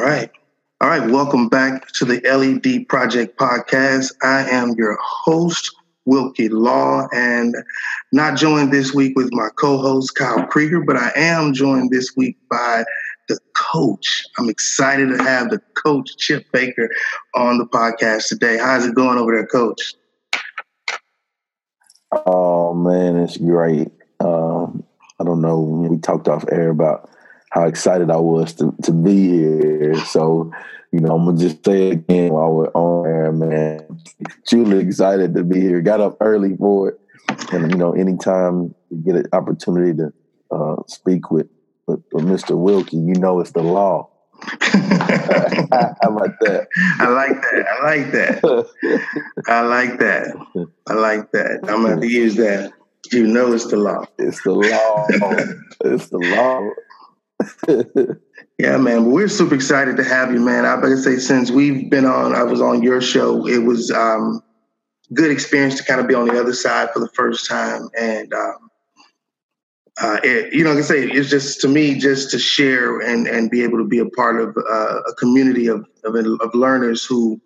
All right. All right. Welcome back to the LED Project Podcast. I am your host, Wilkie Law, and not joined this week with my co host, Kyle Krieger, but I am joined this week by the coach. I'm excited to have the coach, Chip Baker, on the podcast today. How's it going over there, coach? Oh, man, it's great. Um, I don't know. We talked off air about how excited I was to, to be here. So, you know, I'm gonna just say it again while we're on air, man. Truly excited to be here. Got up early for it, and you know, anytime you get an opportunity to uh, speak with, with, with Mr. Wilkie, you know it's the law. How about that? I like that. I like that. I like that. I like that. I'm gonna use that. You know it's the law. It's the law. it's the law. Yeah, man. We're super excited to have you, man. I better say, since we've been on, I was on your show. It was um, good experience to kind of be on the other side for the first time, and um, uh, it, you know, like I say, it's just to me just to share and and be able to be a part of uh, a community of, of of learners who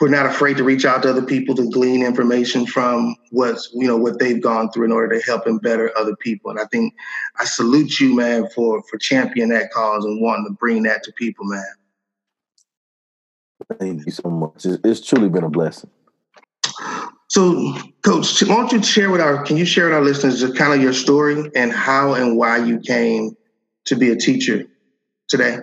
who are not afraid to reach out to other people to glean information from what's you know what they've gone through in order to help and better other people. And I think I salute you, man, for for championing that cause and wanting to bring that to people, man. Thank you so much. It's, truly been a blessing. So, Coach, why don't you share with our can you share with our listeners just kind of your story and how and why you came to be a teacher today?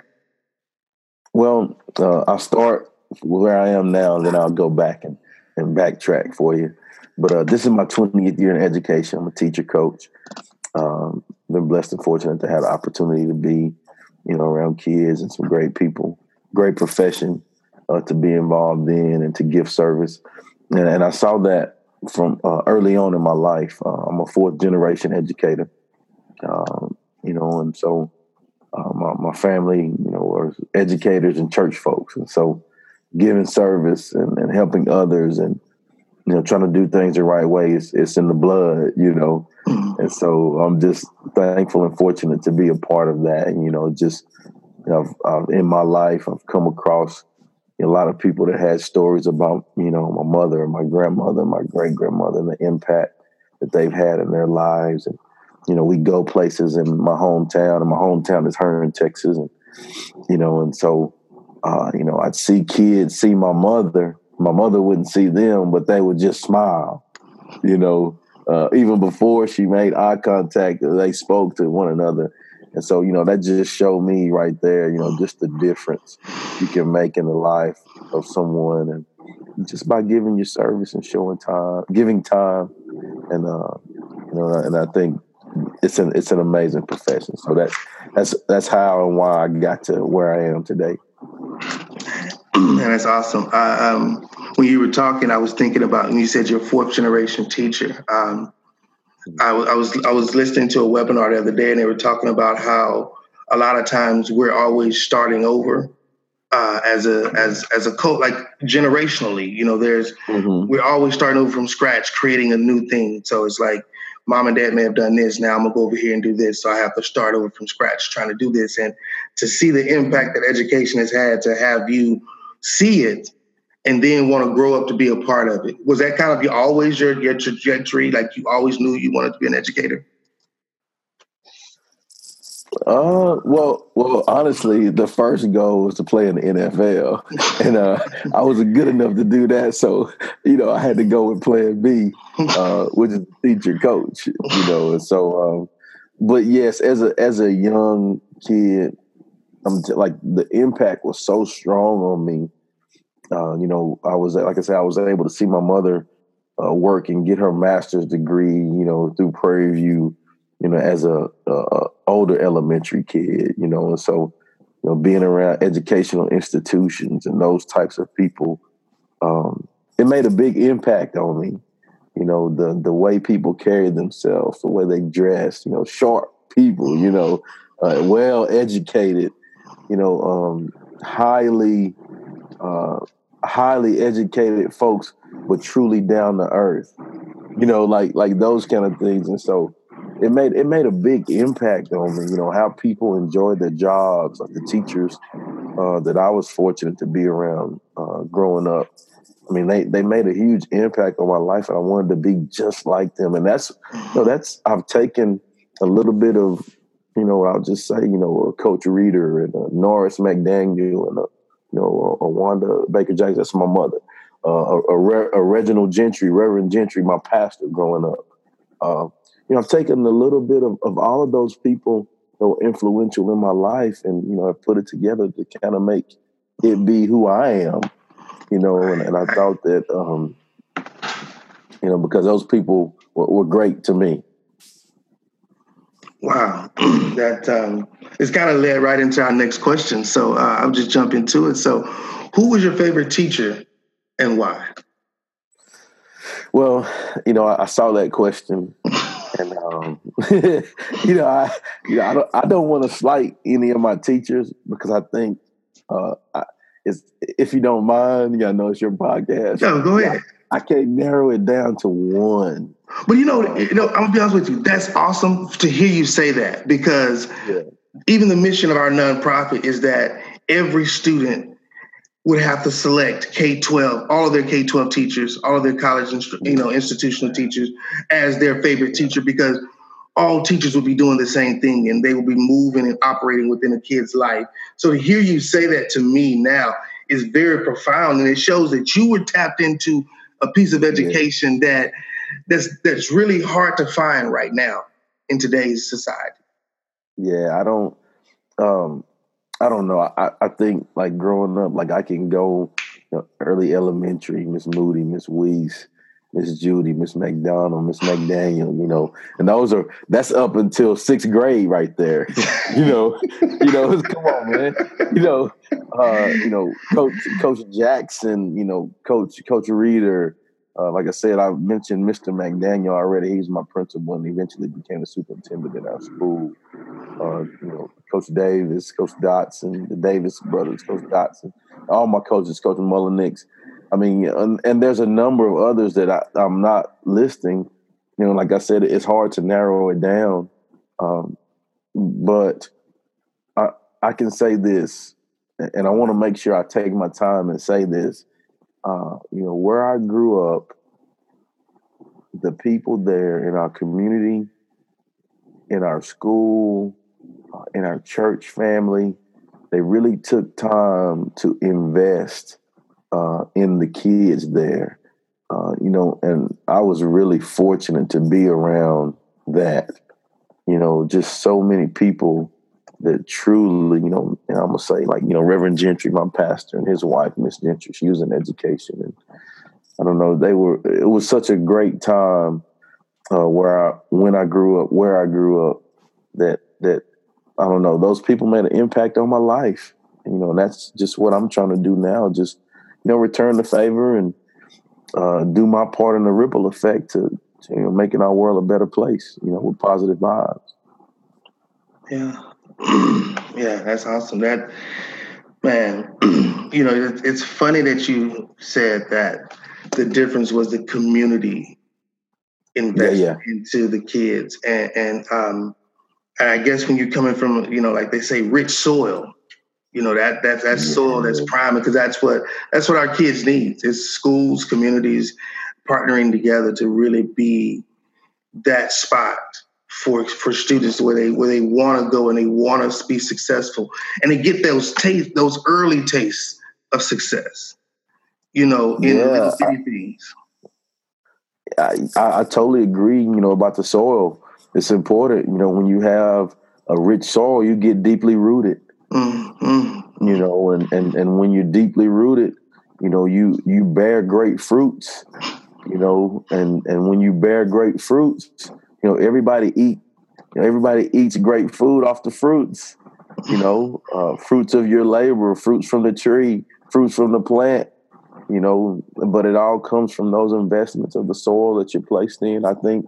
Well, uh, I'll start where I am now, and then I'll go back and, and backtrack for you. But uh, this is my 20th year in education. I'm a teacher coach. Um, been blessed and fortunate to have the opportunity to be, you know, around kids and some great people, great profession uh, to be involved in and to give service. And, and I saw that from uh, early on in my life. Uh, I'm a fourth generation educator, um, you know, and so uh, my, my family, you know, are educators and church folks. And so giving service and, and helping others and you know trying to do things the right way. It's, it's in the blood you know? Mm-hmm. and so i'm just thankful and fortunate to be a part of that. And you know just you know I've, I've, in my life i've come across a lot of people that had stories about you know my mother and my grandmother my great grandmother and the impact that they've had in their lives. And you know we go places in my hometown and my hometown is Hearne Texas and you know and so uh, you know, I'd see kids see my mother. My mother wouldn't see them, but they would just smile. You know, uh, even before she made eye contact, they spoke to one another. And so, you know, that just showed me right there, you know, just the difference you can make in the life of someone and just by giving your service and showing time, giving time. And, uh, you know, and I think it's an, it's an amazing profession. So that's, that's, that's how and why I got to where I am today. And that's awesome. Uh, um, when you were talking, I was thinking about, and you said you're a fourth generation teacher. Um, I, I, was I was listening to a webinar the other day, and they were talking about how a lot of times we're always starting over uh, as a as as a coach, like generationally. You know, there's mm-hmm. we're always starting over from scratch, creating a new thing. So it's like mom and dad may have done this. Now I'm gonna go over here and do this. So I have to start over from scratch trying to do this. And to see the impact that education has had to have you see it and then want to grow up to be a part of it. Was that kind of your, always your, your trajectory? Like you always knew you wanted to be an educator? Uh, well, well, honestly, the first goal was to play in the NFL, and uh, I wasn't good enough to do that. So, you know, I had to go with Plan B, uh, which is teacher coach. You know, and so, um, but yes, as a as a young kid, I'm like the impact was so strong on me. Uh, you know, I was like I said, I was able to see my mother uh, work and get her master's degree. You know, through Prairie View you know, as a, a, older elementary kid, you know, and so you know, being around educational institutions and those types of people, um, it made a big impact on me. You know, the the way people carry themselves, the way they dress, you know, sharp people, you know, uh, well educated, you know, um, highly uh, highly educated folks, but truly down to earth. You know, like like those kind of things. And so it made it made a big impact on me. You know how people enjoy their jobs, like the teachers. uh, that I was fortunate to be around uh, growing up. I mean, they they made a huge impact on my life, and I wanted to be just like them. And that's, you know, that's I've taken a little bit of, you know, I'll just say, you know, a Coach Reader and a Norris McDaniel and a, you know, a, a Wanda Baker Jackson. That's my mother. Uh, a, a, a, Reginald Gentry, Reverend Gentry, my pastor growing up. Uh, you know, I've taken a little bit of, of all of those people that were influential in my life, and you know, I put it together to kind of make it be who I am you know, and, and I thought that, um, you know, because those people were, were great to me. Wow, that um, it's kind of led right into our next question. So uh, I'll just jump into it. So, who was your favorite teacher and why? Well, you know, I, I saw that question, and um, you know, I you know, I don't, I don't want to slight any of my teachers because I think uh, I, if you don't mind, I know it's your podcast. No, go ahead. I, I can't narrow it down to one. But you know, you know, I'm gonna be honest with you. That's awesome to hear you say that because yeah. even the mission of our nonprofit is that every student would have to select K-12, all of their K-12 teachers, all of their college, you know, institutional teachers as their favorite teacher because all teachers will be doing the same thing and they will be moving and operating within a kid's life. So to hear you say that to me now is very profound and it shows that you were tapped into a piece of education yeah. that that's that's really hard to find right now in today's society. Yeah, I don't um I don't know. I, I think like growing up, like I can go you know, early elementary, Miss Moody, Miss Weiss, Miss Judy, Miss McDonald, Miss McDaniel, you know, and those are that's up until sixth grade right there. you know, you know, come on, man. You know, uh, you know, Coach Coach Jackson, you know, Coach Coach Reeder. Uh, like I said, I mentioned Mr. McDaniel already. He's my principal and eventually became the superintendent at our school. Uh, you know, Coach Davis, Coach Dotson, the Davis brothers, Coach Dotson, all my coaches, Coach Mullenix I mean, and, and there's a number of others that I, am not listing. You know, like I said, it's hard to narrow it down. Um, but I I can say this, and I want to make sure I take my time and say this. Uh, you know, where I grew up, the people there in our community, in our school, uh, in our church family, they really took time to invest uh, in the kids there. Uh, you know, and I was really fortunate to be around that. You know, just so many people that truly, you know, and I'm gonna say like, you know, Reverend Gentry, my pastor, and his wife, Miss Gentry, she was in education, and I don't know, they were. It was such a great time uh, where I, when I grew up, where I grew up, that that I don't know, those people made an impact on my life. You know, and that's just what I'm trying to do now. Just you know, return the favor and uh, do my part in the ripple effect to, to, you know, making our world a better place, you know, with positive vibes. Yeah. yeah, that's awesome. That, man, you know, it's funny that you said that the difference was the community investing yeah, yeah. into the kids. And, and, um, and I guess when you're coming from, you know, like they say, rich soil, you know that that that soil that's prime because that's what that's what our kids need. It's schools, communities partnering together to really be that spot for for students where they where they want to go and they want to be successful and they get those taste those early tastes of success. You know, in yeah, little things. I, I, I totally agree. You know about the soil. It's important. You know when you have a rich soil, you get deeply rooted Mm-hmm. You know, and, and and when you're deeply rooted, you know, you you bear great fruits. You know, and and when you bear great fruits, you know, everybody eat. You know, everybody eats great food off the fruits. You know, uh, fruits of your labor, fruits from the tree, fruits from the plant. You know, but it all comes from those investments of the soil that you're placed in. I think,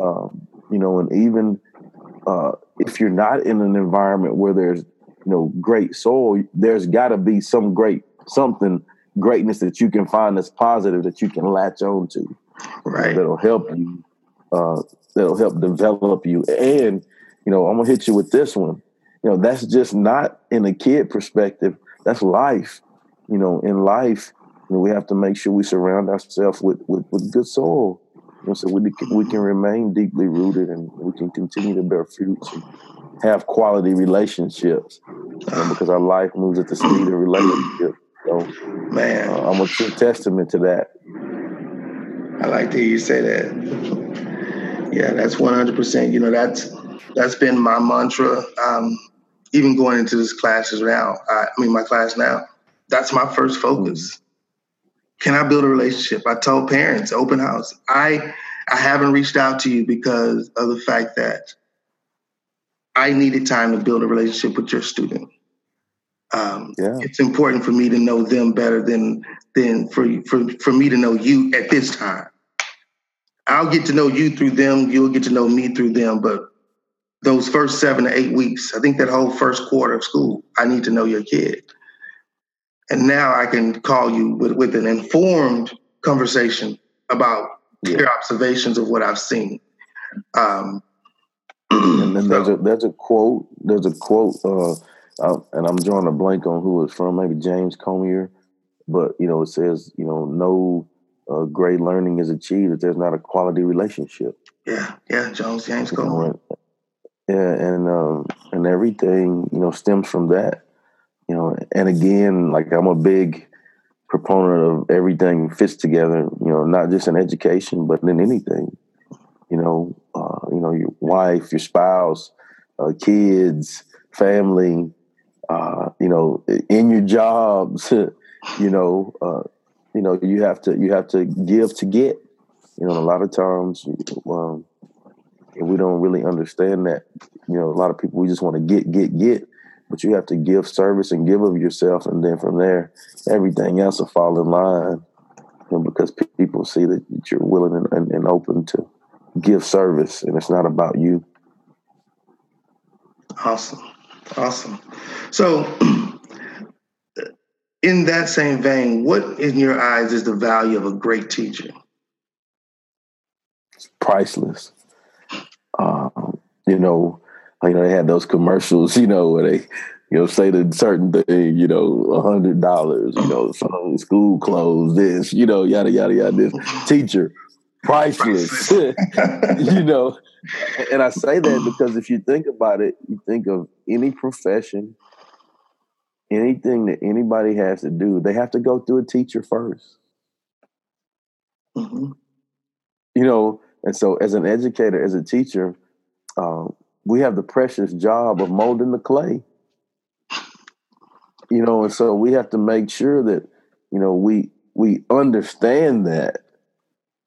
um, you know, and even uh, if you're not in an environment where there's you know great soil, there's got to be some great something greatness that you can find that's positive that you can latch on to. Right. That'll help you. Uh, that'll help develop you. And you know, I'm gonna hit you with this one. you know, that's just not in a kid perspective. That's life. You know, in life, you know, we have to make sure we surround ourselves with, with, with good soil. You know, so we, we can remain deeply rooted and we can continue to bear fruits and have quality relationships. You know, because our life moves at the speed of relationship. So, man, uh, I'm a true testament to that. I like to hear you say that. Yeah, that's 100%. You know, that's that's been my mantra. Um, even going into this classes now, I, I, mean, my class now, that's my first focus. Can I build a relationship? I told parents, open house. I I haven't reached out to you because of the fact that I needed time to build a relationship with your student. Um, yeah. It's important for me to know them better than than for for for me to know you at this time. I'll get to know you through them. You'll get to know me through them. But those first seven to eight weeks, I think that whole first quarter of school, I need to know your kid. And now I can call you with, with an informed conversation about yeah. your observations of what I've seen. Um, and then there's a there's a quote there's a quote uh, uh, and I'm drawing a blank on who it's from maybe James Comer, but you know it says you know no uh, great learning is achieved if there's not a quality relationship. Yeah, yeah, Jones James Comer. Yeah, and um, and everything you know stems from that. You know, and again, like I'm a big proponent of everything fits together. You know, not just in education, but in anything. You know, uh, you know, your wife, your spouse, uh, kids, family. Uh, you know, in your jobs. you know, uh, you know, you have to you have to give to get. You know, a lot of times, um, we don't really understand that. You know, a lot of people we just want to get, get, get but you have to give service and give of yourself, and then from there, everything else will fall in line. You know, because people see that you're willing and, and, and open to give service, and it's not about you. Awesome, awesome. So, in that same vein, what in your eyes is the value of a great teacher? It's priceless. Um, you know, you know, they had those commercials, you know, where they, you know, say the certain thing, you know, a hundred dollars, you know, some school clothes, this, you know, yada yada yada. This teacher, priceless, you know. And I say that because if you think about it, you think of any profession, anything that anybody has to do, they have to go through a teacher 1st mm-hmm. You know, and so as an educator, as a teacher, um, we have the precious job of molding the clay. You know, and so we have to make sure that, you know, we we understand that,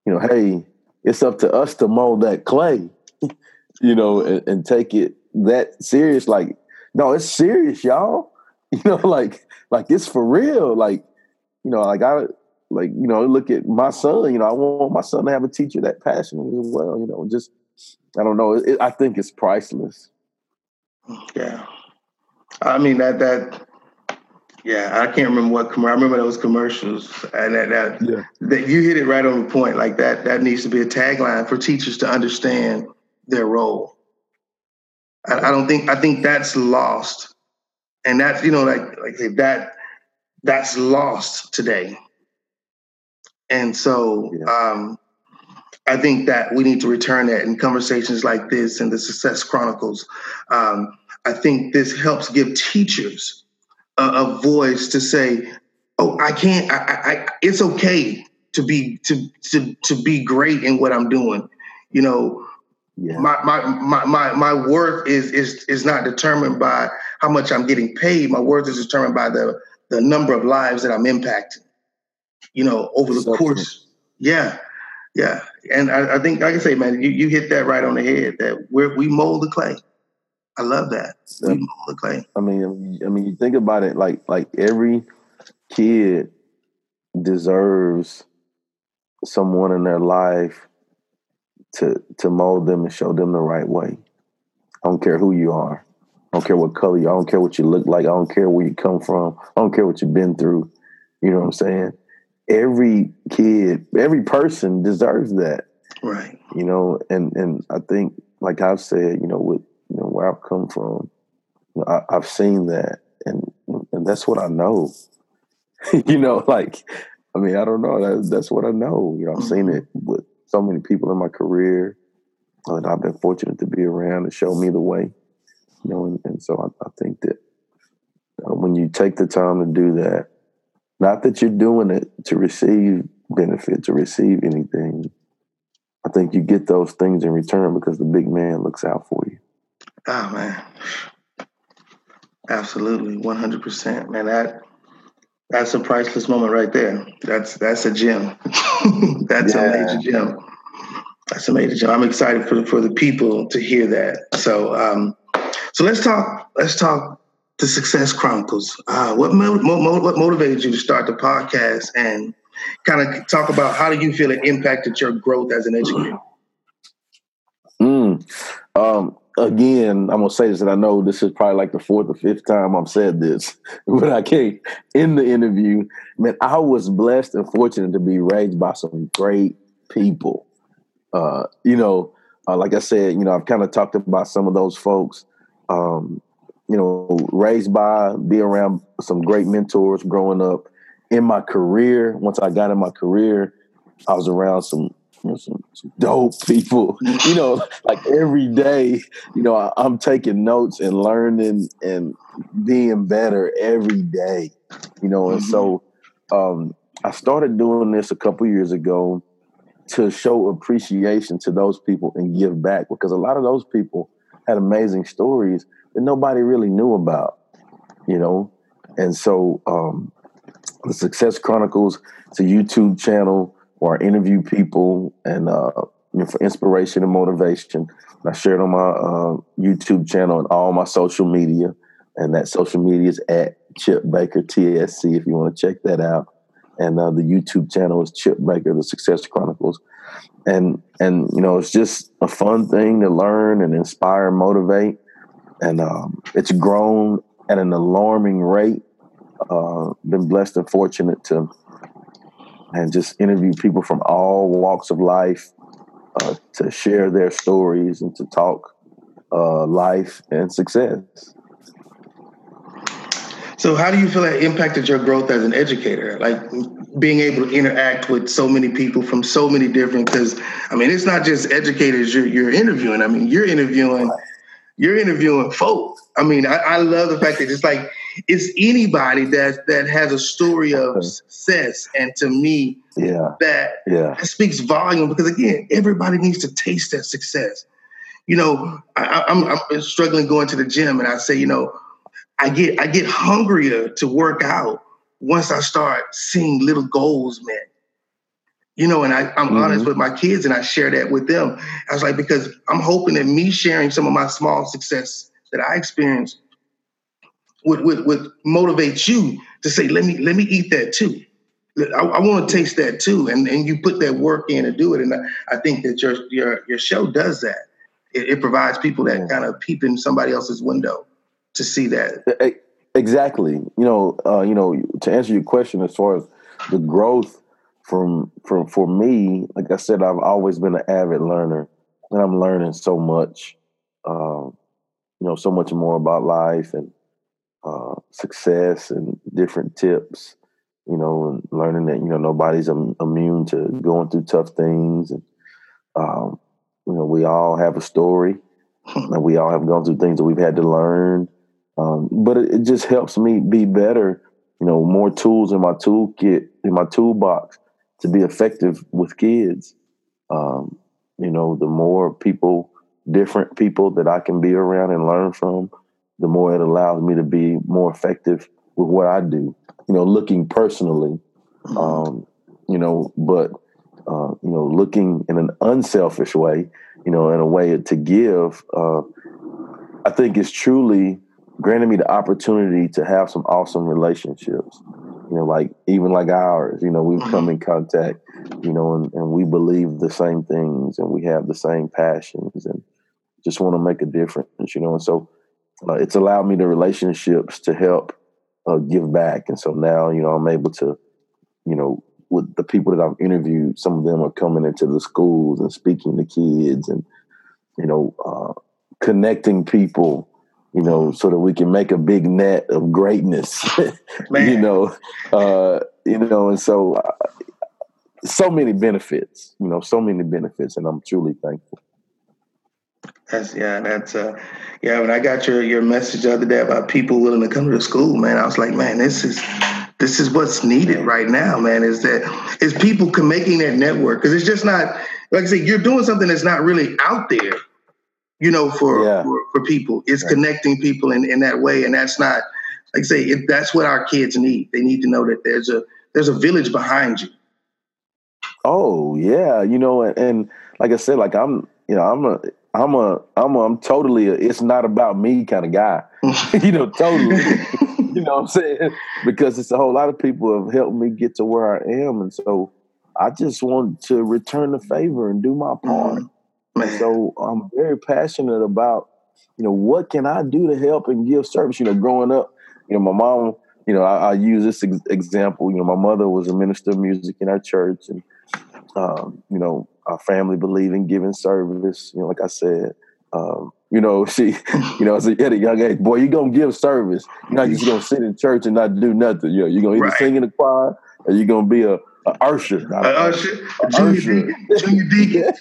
you know, hey, it's up to us to mold that clay, you know, and, and take it that serious. Like, no, it's serious, y'all. You know, like like it's for real. Like, you know, like I like, you know, look at my son, you know, I want my son to have a teacher that passionate as well, you know, just I don't know. It, I think it's priceless. Yeah, I mean that that. Yeah, I can't remember what I remember those commercials, and that that, yeah. that you hit it right on the point. Like that that needs to be a tagline for teachers to understand their role. I, I don't think I think that's lost, and that's you know like like that that's lost today. And so yeah. um, I think that we need to return that in conversations like this and the Success Chronicles. Um, I think this helps give teachers a, a, voice to say, "Oh, I can't. I, I, it's okay to be to to to be great in what I'm doing." You know, yeah. my, my my my my worth is is is not determined by how much I'm getting paid. My worth is determined by the the number of lives that I'm impacting. You know, over the course. Yeah, yeah, and I, I, think, like I say, man, you, you hit that right on the head. That we we mold the clay. I love that. We mold the clay. I mean, I mean, you think about it. Like like every kid deserves someone in their life to to mold them and show them the right way. I don't care who you are. I don't care what color you. Are. I don't care what you look like. I don't care where you come from. I don't care what you've been through. You know what I'm saying? every kid, every person deserves that. Right. You know, and and I think, like I've said, you know, with you know where I've come from, I, have seen that, and and that's what I know. you know, like I mean, I don't know. That, that's what I know. You know, I've seen mm-hmm. it with so many people in my career and I've been fortunate to be around and show me the way. You know, and, and so I, I, think that uh, when you take the time to do that, not that you're doing it to receive benefit, to receive anything, I think you get those things in return because the big man looks out for you. Oh man, absolutely, one hundred percent, man. That that's a priceless moment right there. That's that's a gem. that's yeah. a major gem. That's a major gem. I'm excited for for the people to hear that. So um, so let's talk. Let's talk the Success Chronicles. Uh, what mo- mo- what motivated you to start the podcast and kind of talk about how do you feel it impacted your growth as an educator? Mm. Um, again, I'm gonna say this, and I know this is probably like the fourth or fifth time I've said this, but I can't in the interview. Man, I was blessed and fortunate to be raised by some great people. Uh, you know, uh, like I said, you know, I've kind of talked about some of those folks. Um, you know, raised by, be around some great mentors growing up. In my career, once I got in my career, I was around some some, some, dope people. You know, like every day, you know, I, am taking notes and learning and being better every day. You know, and mm-hmm. so um, I started doing this a couple years ago to show appreciation to those people and give back because a lot of those people had amazing stories that nobody really knew about. You know, and so um, the Success Chronicles, it's a YouTube channel or interview people and uh, you know, for inspiration and motivation. I share it on my uh, YouTube channel and all my social media, and that social media is at Chip Baker TSC if you want to check that out. And uh, the YouTube channel is Chip Baker, the Success Chronicles. And and you know it's just a fun thing to learn and inspire and motivate. And um, it's grown at an alarming rate. Uh, been blessed and fortunate to and just interview people from all walks of life uh, to share their stories and to talk uh, life and success. So, how do you feel that impacted your growth as an educator? Like being able to interact with so many people from so many different. Because I mean, it's not just educators you're, you're interviewing. I mean, you're interviewing, you're interviewing folk. I mean, I, I love the fact that it's like it's anybody that that has a story of success. And to me, yeah, that yeah that speaks volume because again, everybody needs to taste that success. You know, I, I'm, I'm struggling going to the gym, and I say, you know, I get I get hungrier to work out once I start seeing little goals met. You know, and I, am mm-hmm. honest with my kids, and I share that with them. I was like, because I'm hoping that me sharing some of my small success that I experienced would, would, would motivate you to say, let me let me eat that too. I, I want to taste that too, and and you put that work in to do it. And I, I think that your your your show does that. It, it provides people that kind of peep in somebody else's window to see that. Exactly. You know, uh, you know, to answer your question as far as the growth from from for me, like I said, I've always been an avid learner, and I'm learning so much. Um, you know, so much more about life and uh, success and different tips, you know, and learning that, you know, nobody's immune to going through tough things. And, um, you know, we all have a story and we all have gone through things that we've had to learn. Um, but it, it, just helps me be better, you know, more tools in my toolkit, in my toolbox to be effective with kids. Um, you know, the more people, different people that I can be around and learn from, the more it allows me to be more effective with what I do. You know, looking personally, um, you know, but uh, you know, looking in an unselfish way, you know, in a way to give. Uh, I think it's truly granted me the opportunity to have some awesome relationships. You know, like even like ours, you know, we've come in contact, you know, and, and we believe the same things and we have the same passions and just want to make a difference, you know. And so uh, it's allowed me the relationships to help uh, give back. And so now, you know, I'm able to, you know, with the people that I've interviewed, some of them are coming into the schools and speaking to kids and, you know, uh, connecting people you know, so that we can make a big net of greatness, you know, uh, you know, and so uh, so many benefits, you know, so many benefits, and I'm truly thankful. That's yeah, that's uh yeah, when I got your your message the other day about people willing to come to the school, man, I was like, man, this is this is what's needed right now, man, is that is people making that network. Cause it's just not like I say, you're doing something that's not really out there, you know, for yeah. for, for, people. It's right. connecting people in, in that way. And that's not like I say, it, that's what our kids need. They need to know that there's a there's a village behind you. Oh yeah, you know, and, and like I said, like I'm, you know, I'm a I'm a I'm a, I'm totally a, it's not about me kind of guy. you know, totally. you know what I'm saying? Because it's a whole lot of people have helped me get to where I am. And so I just want to return the favor and do my part. Mm-hmm. So I'm very passionate about, you know, what can I do to help and give service? You know, growing up, you know, my mom, you know, I, I use this ex- example. You know, my mother was a minister of music in our church, and um, you know, our family believe in giving service. You know, like I said, um, you know, she, you know, as a, at a young age, boy, you're gonna give service. You're not just gonna sit in church and not do nothing. You know, you're gonna either right. sing in the choir or you're gonna be a, a usher. Usher, a junior usher. deacon, junior deacon.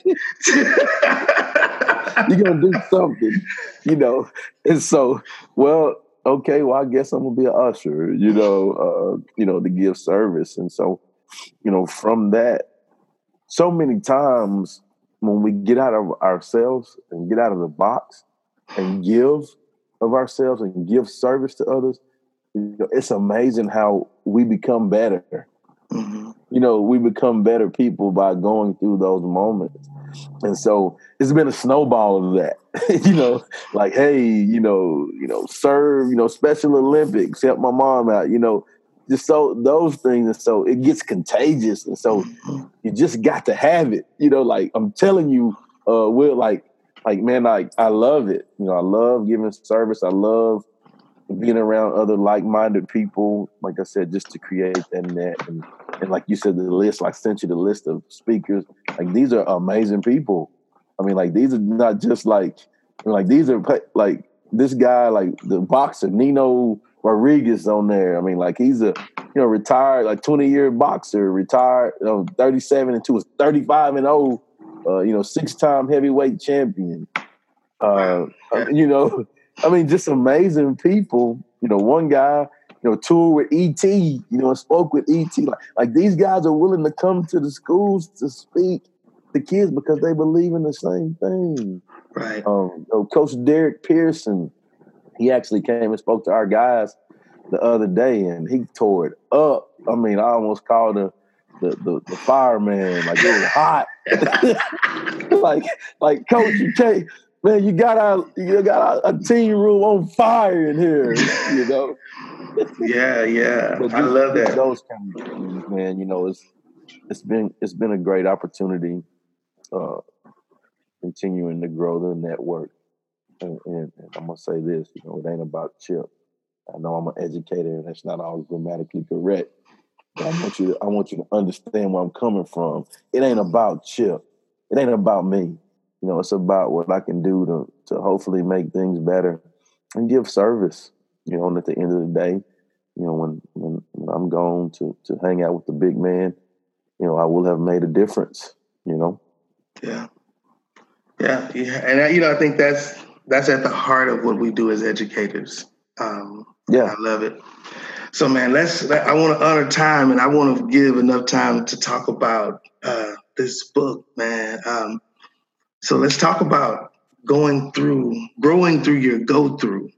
you're gonna do something, you know. And so, well, okay, well, I guess I'm gonna be an usher, you know, uh, you know, to give service. And so, you know, from that, so many times when we get out of ourselves and get out of the box and give of ourselves and give service to others, you know, it's amazing how we become better. Mm-hmm. You know, we become better people by going through those moments. And so it's been a snowball of that. you know, like, hey, you know, you know, serve, you know, Special Olympics, help my mom out, you know, just so those things and so it gets contagious and so mm-hmm. you just got to have it you know like i'm telling you uh will like like man like i love it you know i love giving service i love being around other like-minded people like i said just to create and that net and, and like you said the list like sent you the list of speakers like these are amazing people i mean like these are not just like like these are like this guy like the boxer nino Rodriguez on there. I mean, like he's a you know retired like twenty year boxer, retired you know, thirty seven and two was thirty five and oh, uh, you know six time heavyweight champion. Uh, uh, you know, I mean, just amazing people. You know, one guy you know toured with ET. You know, and spoke with ET. Like like these guys are willing to come to the schools to speak to kids because they believe in the same thing. Right. Um, you know, Coach Derek Pearson he actually came and spoke to our guys the other day, and he tore it up. I mean, I almost called him the the, the fireman. Like it was hot. like like coach, you can't. Man, you got our you got a team room on fire in here. You know. yeah, yeah. I love that. Those kind of things, man. You know, it's it's been it's been a great opportunity, uh, continuing to grow the network and, and, and, I'm gonna say this, you know, it ain't about Chip. I know I'm an educator, and it's not always grammatically correct. But I want you to, I want you to understand where I'm coming from. It ain't mm-hmm. about Chip. It ain't about me. You know, it's about what I can do to to hopefully make things better and give service. You know, and at the end of the day, you know, when when, when I'm gone to to hang out with the big man, you know, I will have made a difference. You know. Yeah. Yeah, yeah, and I, you know, I think that's that's at the heart of what we do as educators. Um, yeah, I love it. So, man, let's. I want to honor time, and I want to give enough time to talk about uh, this book, man. Um, so let's talk about going through, growing through your go through.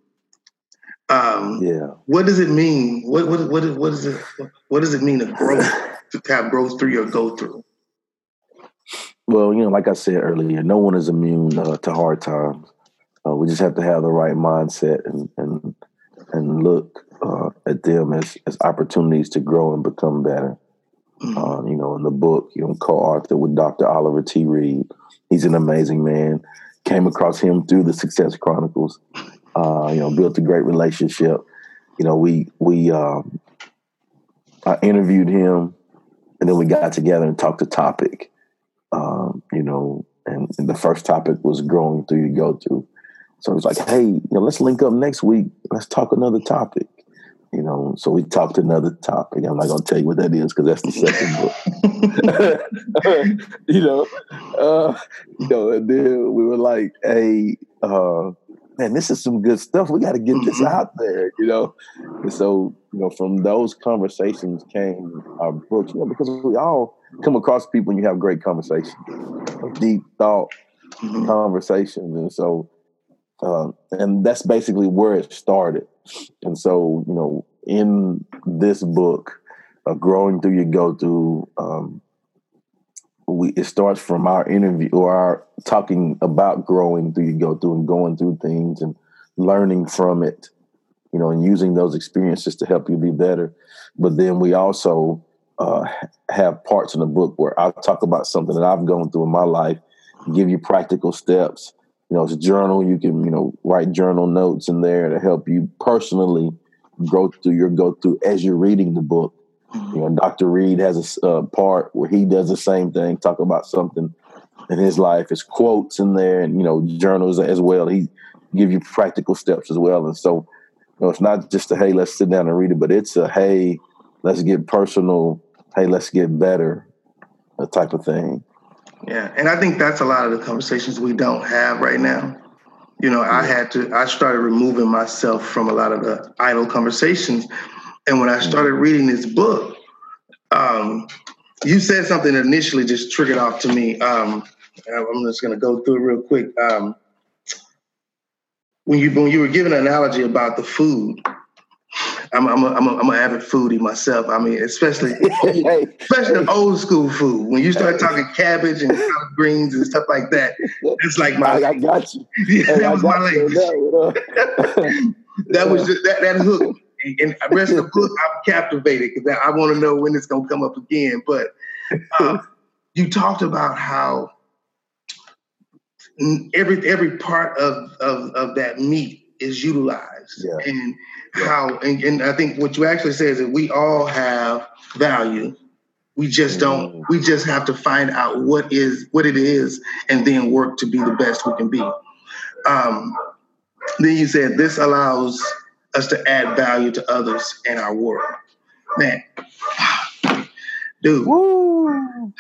Um, yeah. What does it mean? What what what what does it what does it mean to grow to have growth through your go through? Well, you know, like I said earlier, no one is immune uh, to hard times. Uh, we just have to have the right mindset and and and look uh, at them as as opportunities to grow and become better. Uh, you know, in the book, you know, co-author with Dr. Oliver T. Reed. He's an amazing man. Came across him through the Success Chronicles. Uh, you know, built a great relationship. You know, we we um, I interviewed him, and then we got together and talked a topic. Um, you know, and, and the first topic was growing through your go-to So it's like, hey, you know, let's link up next week. Let's talk another topic. You know, so we talked another topic. I'm not gonna tell you what that is because that's the second book. you know, uh, you know, and then we were like, hey, uh, man, this is some good stuff. We got to get this mm-hmm. out there, you know. And so, you know, from those conversations came our books, you know, because we all come across people and you have great conversations, deep thought mm-hmm. conversations, and so um, and that's basically where it started. And so, you know, in this book, uh, growing through your go through, um, we it starts from our interview or our talking about growing through your go through and going through things and learning from it, you know, and using those experiences to help you be better. But then we also uh, have parts in the book where I talk about something that I've gone through in my life, give you practical steps you know, it's a journal. You can, you know, write journal notes in there to help you personally go through your go through as you're reading the book. You know, Dr. Reed has a uh, part where he does the same thing, talk about something in his life. His quotes in there, and you know, journals as well. He give you practical steps as well. And so, you know, it's not just a hey, let's sit down and read it, but it's a hey, let's get personal. Hey, let's get better, a type of thing. Yeah, and I think that's a lot of the conversations we don't have right now. You know, I had to, I started removing myself from a lot of the idle conversations. And when I mm-hmm. started reading this book, um, you said something that initially just triggered off to me. Um, I'm just going to go through it real quick. Um, when you when you were giving an analogy about the food, I'm I'm a, I'm, a, I'm an avid foodie myself. I mean, especially especially old school food. When you start talking cabbage and collard greens and stuff like that, it's like my. I, I got you. Yeah, that was my language. that was just, that that hook. And the rest of the book, I'm captivated because I want to know when it's going to come up again. But uh, you talked about how every every part of of, of that meat is utilized, yeah. and how and, and, I think what you actually say is that we all have value. We just don't. Mm. We just have to find out what is what it is, and then work to be the best we can be. Um, then you said this allows us to add value to others in our world. Man, dude. Woo.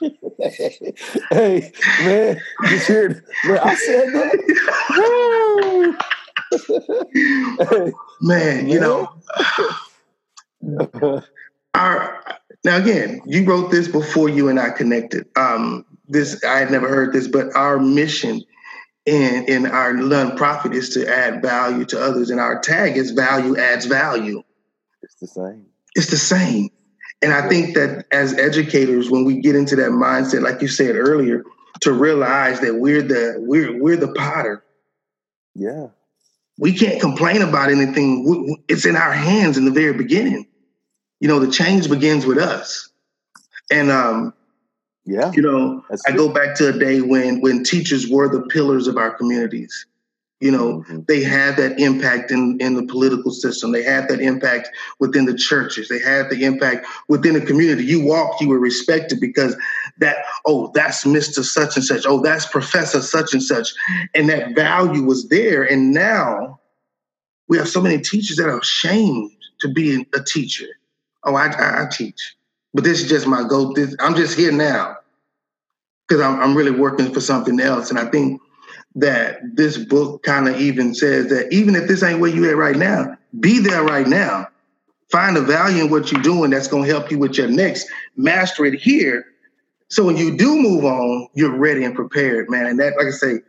hey, man, you heard? Man, I said that. Man, you know, our now again, you wrote this before you and I connected. Um, this I had never heard this, but our mission in in our nonprofit is to add value to others, and our tag is value adds value. It's the same. It's the same. And I think that as educators, when we get into that mindset, like you said earlier, to realize that we're the we're we're the potter. Yeah we can't complain about anything. It's in our hands in the very beginning. You know, the change begins with us. And um, yeah, you know, I go back to a day when when teachers were the pillars of our communities. You know, mm-hmm. they had that impact in, in the political system. They had that impact within the churches. They had the impact within the community. You walked, you were respected because that, oh, that's Mr. Such and such. Oh, that's Professor such and such. And that value was there. And now we have so many teachers that are ashamed to be a teacher. Oh, I, I, I teach. But this is just my goal. This, I'm just here now because I'm, I'm really working for something else. And I think that this book kind of even says that even if this ain't where you at right now, be there right now. Find a value in what you're doing that's going to help you with your next. Master it here. So when you do move on, you're ready and prepared, man. And that, like I say,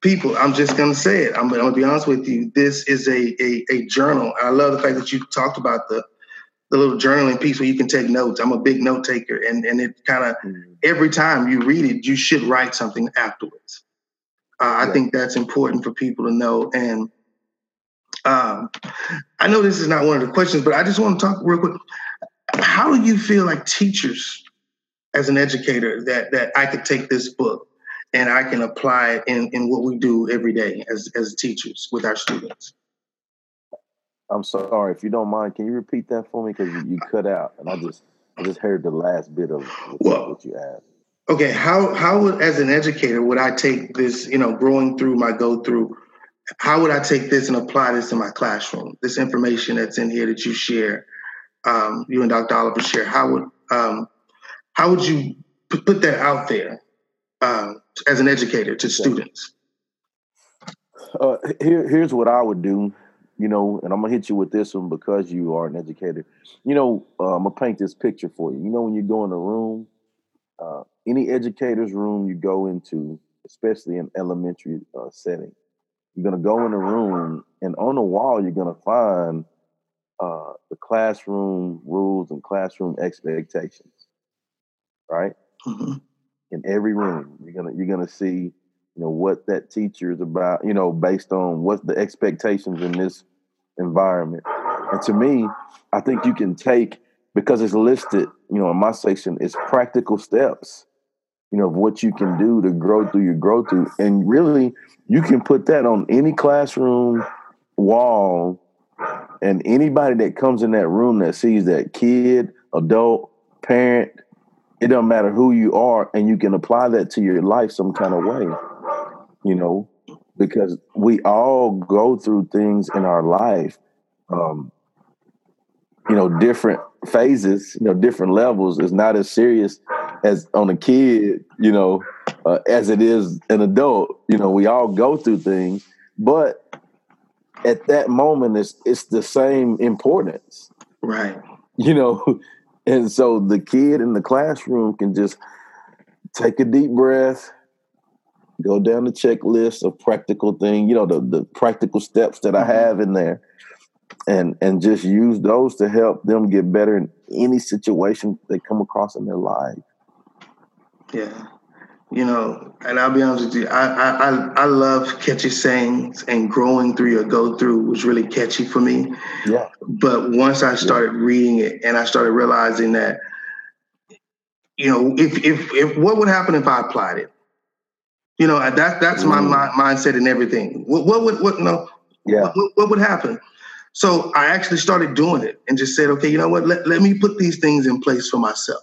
people, I'm just going to say it. I'm, I'm going to be honest with you. This is a, a, a journal. I love the fact that you talked about the the little journaling piece where you can take notes. I'm a big note taker, and and it kind of mm-hmm. every time you read it, you should write something afterwards. Uh, yeah. I think that's important for people to know. And um, I know this is not one of the questions, but I just want to talk real quick. How do you feel like teachers, as an educator, that that I could take this book and I can apply it in in what we do every day as as teachers with our students? I'm sorry if you don't mind. Can you repeat that for me? Because you, you, cut out, and I just I just heard the last bit of what, well, what you asked. okay, how how would as an educator would I take this, you know, growing through my go through, how would I take this and apply this in my classroom? This information that's in here that you share, um, you and Dr. Oliver share, how would um, how would you put that out there uh, as an educator to students? Uh, here, here's what I would do, you know, and I'm gonna hit you with this one because you are an educator. You know, uh, I'm gonna paint this picture for you. You know, when you go in a room, uh, any educator's room you go into, especially in elementary uh, setting, you're gonna go in a room, and on the wall you're gonna find uh, the classroom rules and classroom expectations, right? Mm-hmm. In every room, you're gonna you're gonna see you know what that teacher is about you know based on what the expectations in this environment. And to me i think you can take because it's listed you know in my section it's practical steps you know of what you can do to grow through your growth through. And really you can put that on any classroom wall and anybody that comes in that room that sees that kid adult parent it doesn't matter who you are and you can apply that to your life some kind of way you know, because we all go through things in our life, um, you know, different phases, you know, different levels. It's not as serious as on a kid, you know, uh, as it is an adult. You know, we all go through things, but at that moment, it's it's the same importance, right? You know, and so the kid in the classroom can just take a deep breath go down the checklist of practical thing, you know, the, the practical steps that I mm-hmm. have in there and and just use those to help them get better in any situation they come across in their life. Yeah. You know, and I'll be honest with you, I I I love catchy sayings and growing through your go through was really catchy for me. Yeah. But once I started yeah. reading it and I started realizing that, you know, if if if what would happen if I applied it? You know, that that's my, my mm. mindset and everything. What, what would what no? Yeah. What, what, would happen? So I actually started doing it and just said, okay, you know what? Let, let me put these things in place for myself.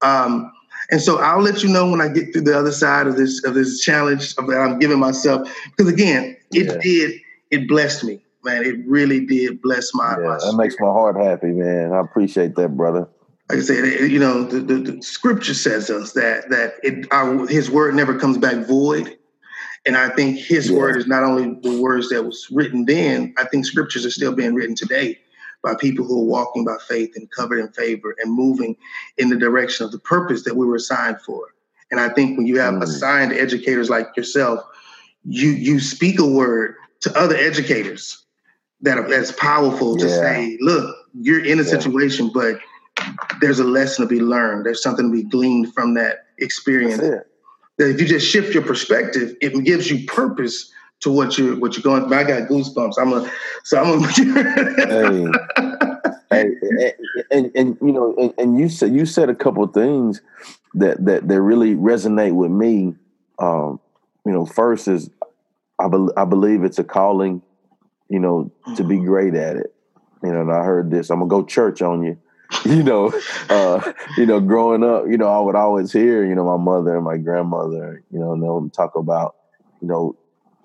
Um, and so I'll let you know when I get through the other side of this of this challenge that I'm giving myself. Because again, it yeah. did it blessed me, man. It really did bless my. Yeah, my that makes my heart happy, man. I appreciate that, brother like I said, you know, the, the, the scripture says us that that it, our, His word never comes back void, and I think His yeah. word is not only the words that was written then. I think scriptures are still being written today by people who are walking by faith and covered in favor and moving in the direction of the purpose that we were assigned for. And I think when you have mm. assigned educators like yourself, you you speak a word to other educators that are, that's powerful yeah. to say, look, you're in a yeah. situation, but there's a lesson to be learned. There's something to be gleaned from that experience. That if you just shift your perspective, it gives you purpose to what you're what you're going. Through. I got goosebumps. I'm a so I'm a. hey, and, and, and, you know, and, and, you said you said a couple things that that that really resonate with me. Um, you know, first is I, be, I believe it's a calling. You know, to be mm-hmm. great at it. You know, and I heard this. I'm gonna go church on you. You know, uh, you know, growing up, you know, I would always hear, you know, my mother and my grandmother, you know, they'll talk about, you know,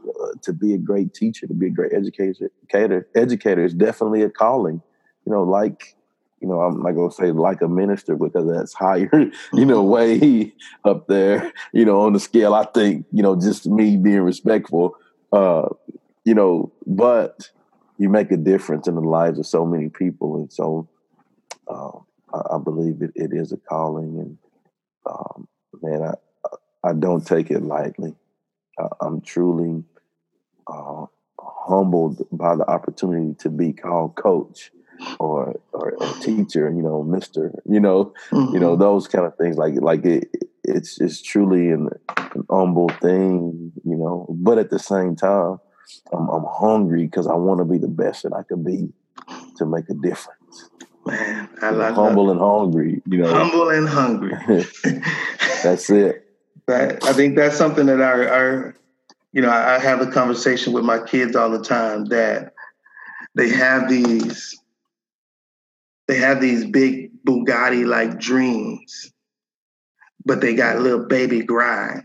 uh, to be a great teacher, to be a great educator, educator, educator is definitely a calling. You know, like, you know, I'm not gonna say like a minister because that's higher, you know, way up there, you know, on the scale. I think, you know, just me being respectful, uh, you know, but you make a difference in the lives of so many people, and so um, I, I, believe it, it is a calling, and um, man, I I don't take it lightly. I, am truly uh, humbled by the opportunity to be called coach or or a teacher. You know, Mister. You know, mm-hmm. you know mm-hmm. those kind of things. Like like it, it's it's truly an, an humble thing. You know, but at the same time, I'm, I'm hungry because I want to be the best that I can be to make a difference. Man, I love humble and hungry. You know, humble and hungry. that's it. That, I think that's something that our, our, you know, I have a conversation with my kids all the time that they have these, they have these big Bugatti like dreams, but they got a little baby grind.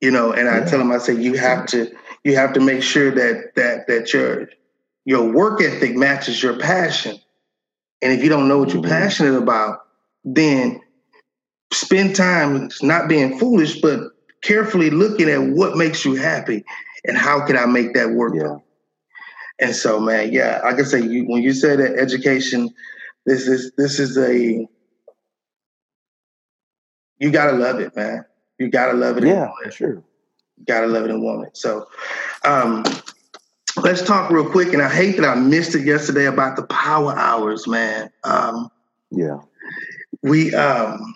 You know, and I tell them, I say, you have to, you have to make sure that that that your your work ethic matches your passion. And if you don't know what you're mm-hmm. passionate about, then spend time not being foolish, but carefully looking at what makes you happy and how can I make that work. Yeah. And so, man, yeah, like I say, you, when you say that education, this is this is a you gotta love it, man. You gotta love it. Yeah, sure. You gotta love it and want it. So, um, let's talk real quick. And I hate that I missed it yesterday about the power hours, man. Um, yeah, we um,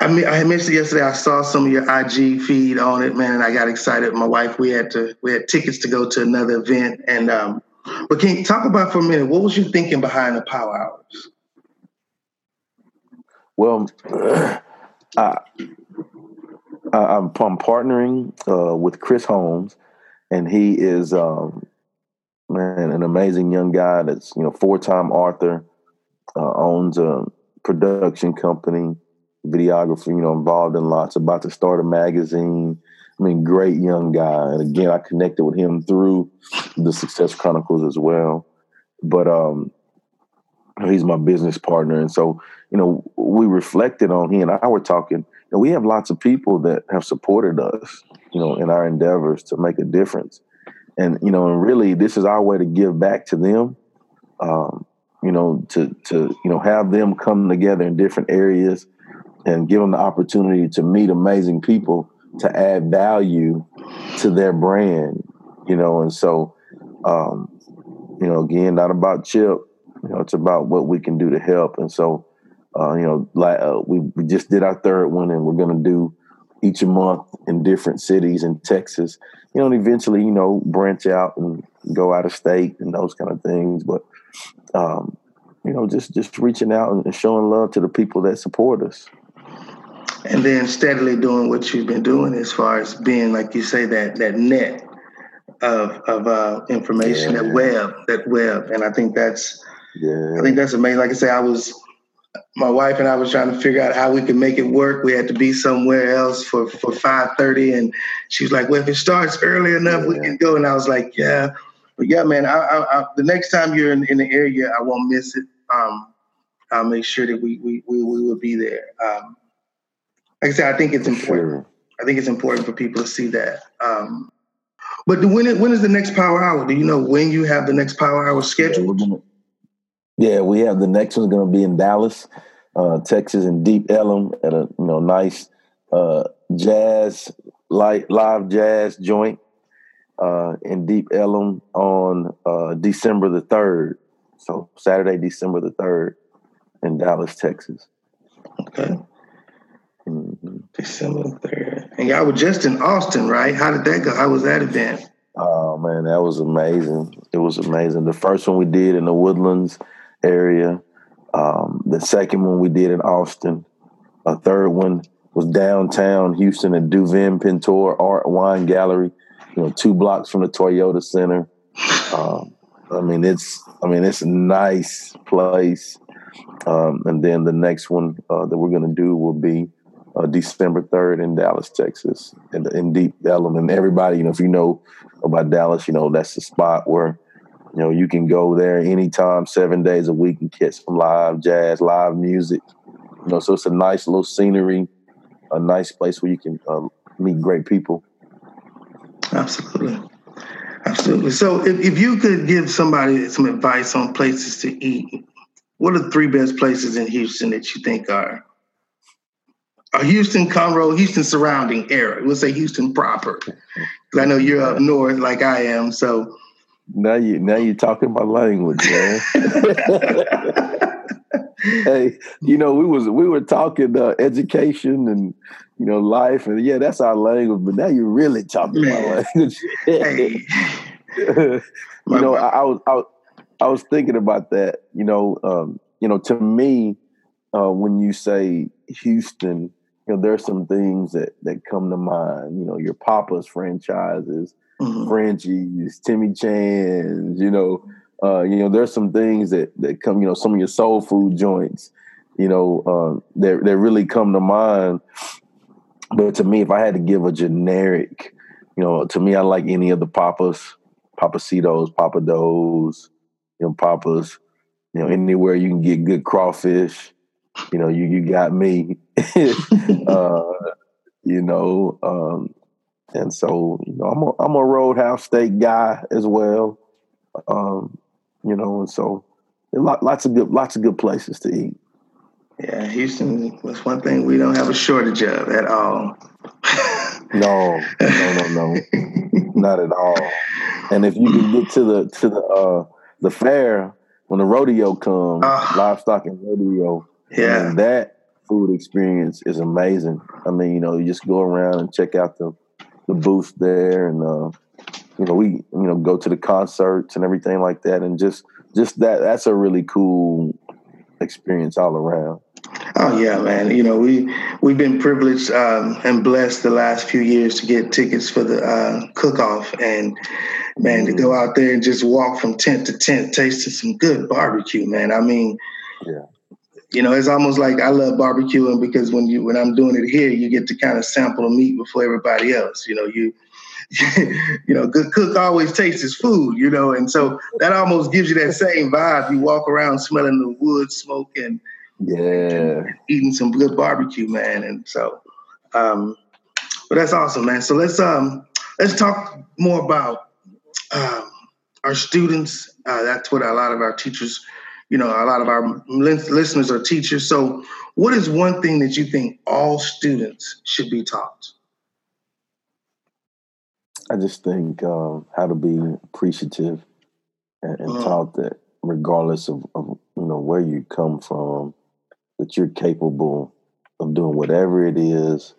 I mean, I missed it yesterday. I saw some of your IG feed on it, man, and I got excited. My wife, we had to, we had tickets to go to another event, and um, but can you talk about for a minute? What was you thinking behind the Power Hours? Well, I, I'm, I'm partnering uh, with Chris Holmes, and he is um, man an amazing young guy. That's you know four time author, uh, owns a production company videographer, you know, involved in lots, about to start a magazine. I mean, great young guy. And again, I connected with him through the Success Chronicles as well. But um, he's my business partner. And so, you know, we reflected on he and I were talking, and we have lots of people that have supported us, you know, in our endeavors to make a difference. And, you know, and really this is our way to give back to them. Um, you know, to to, you know, have them come together in different areas and give them the opportunity to meet amazing people to add value to their brand, you know. And so, um, you know, again, not about Chip, you know, it's about what we can do to help. And so, uh, you know, like uh, we, we just did our third one, and we're going to do each month in different cities in Texas. You know, and eventually, you know, branch out and go out of state and those kind of things. But um, you know, just just reaching out and showing love to the people that support us and then steadily doing what you've been doing as far as being like you say that that net of of uh, information yeah. that web that web and i think that's yeah. i think that's amazing like i say i was my wife and i was trying to figure out how we could make it work we had to be somewhere else for for 5.30 and she was like well if it starts early enough yeah. we can go and i was like yeah but yeah man I, I, I, the next time you're in, in the area i won't miss it um, i'll make sure that we we, we, we will be there um, like I said, I think it's important. Sure. I think it's important for people to see that. Um, but when it, when is the next Power Hour? Do you know when you have the next Power Hour scheduled? Yeah, yeah we have the next one's going to be in Dallas, uh, Texas, in Deep Ellum at a you know nice uh, jazz light live jazz joint uh, in Deep Ellum on uh, December the third. So Saturday, December the third, in Dallas, Texas. Okay. Mm-hmm. December 3rd. And y'all were just in Austin, right? How did that go? How was that event? Oh man, that was amazing. It was amazing. The first one we did in the Woodlands area. Um, the second one we did in Austin. A third one was downtown Houston at Duveen Pintor Art Wine Gallery. You know, two blocks from the Toyota Center. Um, I mean, it's I mean it's a nice place. Um, and then the next one uh, that we're going to do will be uh, December 3rd in Dallas, Texas, in, in Deep Ellum. And everybody, you know, if you know about Dallas, you know, that's the spot where, you know, you can go there anytime, seven days a week and catch some live jazz, live music. You know, so it's a nice little scenery, a nice place where you can uh, meet great people. Absolutely. Absolutely. So if, if you could give somebody some advice on places to eat, what are the three best places in Houston that you think are a Houston, Conroe, Houston surrounding area. We'll say Houston proper, because I know you're up north like I am. So now you now you're talking my language, man. hey, you know we was we were talking uh, education and you know life, and yeah, that's our language. But now you're really talking man. my language. hey. you know, I, I, was I, I was thinking about that. You know, um, you know, to me, uh, when you say Houston you know, there's some things that that come to mind. You know, your Pappas franchises, mm-hmm. Frenchies, Timmy Chan's. You know, uh, you know, there's some things that that come. You know, some of your soul food joints. you know, uh, that that really come to mind. But to me, if I had to give a generic, you know, to me, I like any of the Pappas, Pappasitos, Pappadeaux, you know, Pappas, you know, anywhere you can get good crawfish, you know, you you got me. uh, you know, um, and so you know, I'm a I'm a Roadhouse steak guy as well. Um, you know, and so lots of good lots of good places to eat. Yeah, Houston was one thing we don't have a shortage of at all. no, no, no, no, not at all. And if you can get to the to the uh, the fair when the rodeo comes, uh, livestock and rodeo, yeah, mean, that food experience is amazing. I mean, you know, you just go around and check out the the booth there, and uh, you know, we you know go to the concerts and everything like that, and just just that that's a really cool experience all around. Oh yeah, man. You know, we we've been privileged um, and blessed the last few years to get tickets for the uh, cook off, and man, mm. to go mm. out there and just walk from tent to tent, tasting some good barbecue, man. I mean, yeah. You know, it's almost like I love barbecuing because when you when I'm doing it here, you get to kind of sample the meat before everybody else. You know, you you know, good cook always tastes his food, you know, and so that almost gives you that same vibe. You walk around smelling the wood smoke and yeah, eating some good barbecue, man. And so, um, but that's awesome, man. So let's um let's talk more about um, our students. Uh, that's what a lot of our teachers, you know, a lot of our listeners are teachers. So, what is one thing that you think all students should be taught? I just think um, how to be appreciative and, and mm. taught that regardless of, of you know where you come from, that you're capable of doing whatever it is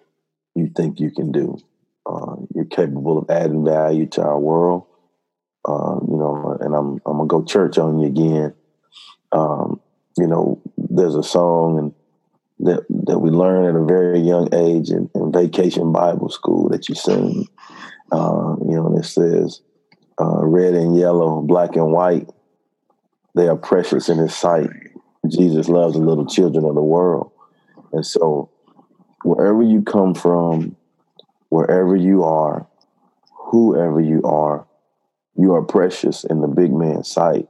you think you can do. Uh, you're capable of adding value to our world. Uh, you know, and I'm I'm gonna go church on you again. Um, you know, there's a song and that that we learn at a very young age in, in vacation Bible school that you sing. Uh, you know, and it says, uh, red and yellow, black and white, they are precious in his sight. Jesus loves the little children of the world. And so, wherever you come from, wherever you are, whoever you are, you are precious in the big man's sight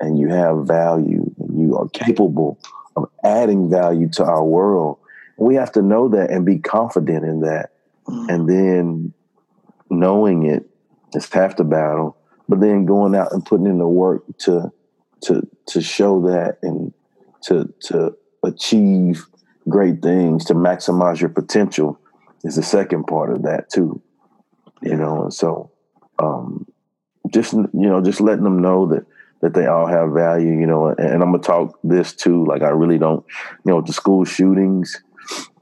and you have value and you are capable of adding value to our world. We have to know that and be confident in that. Mm. And then knowing it is half the battle, but then going out and putting in the work to to to show that and to to achieve great things to maximize your potential is the second part of that too. You know, and so um, just you know, just letting them know that that they all have value, you know, and, and I'm gonna talk this too. Like I really don't, you know, the school shootings,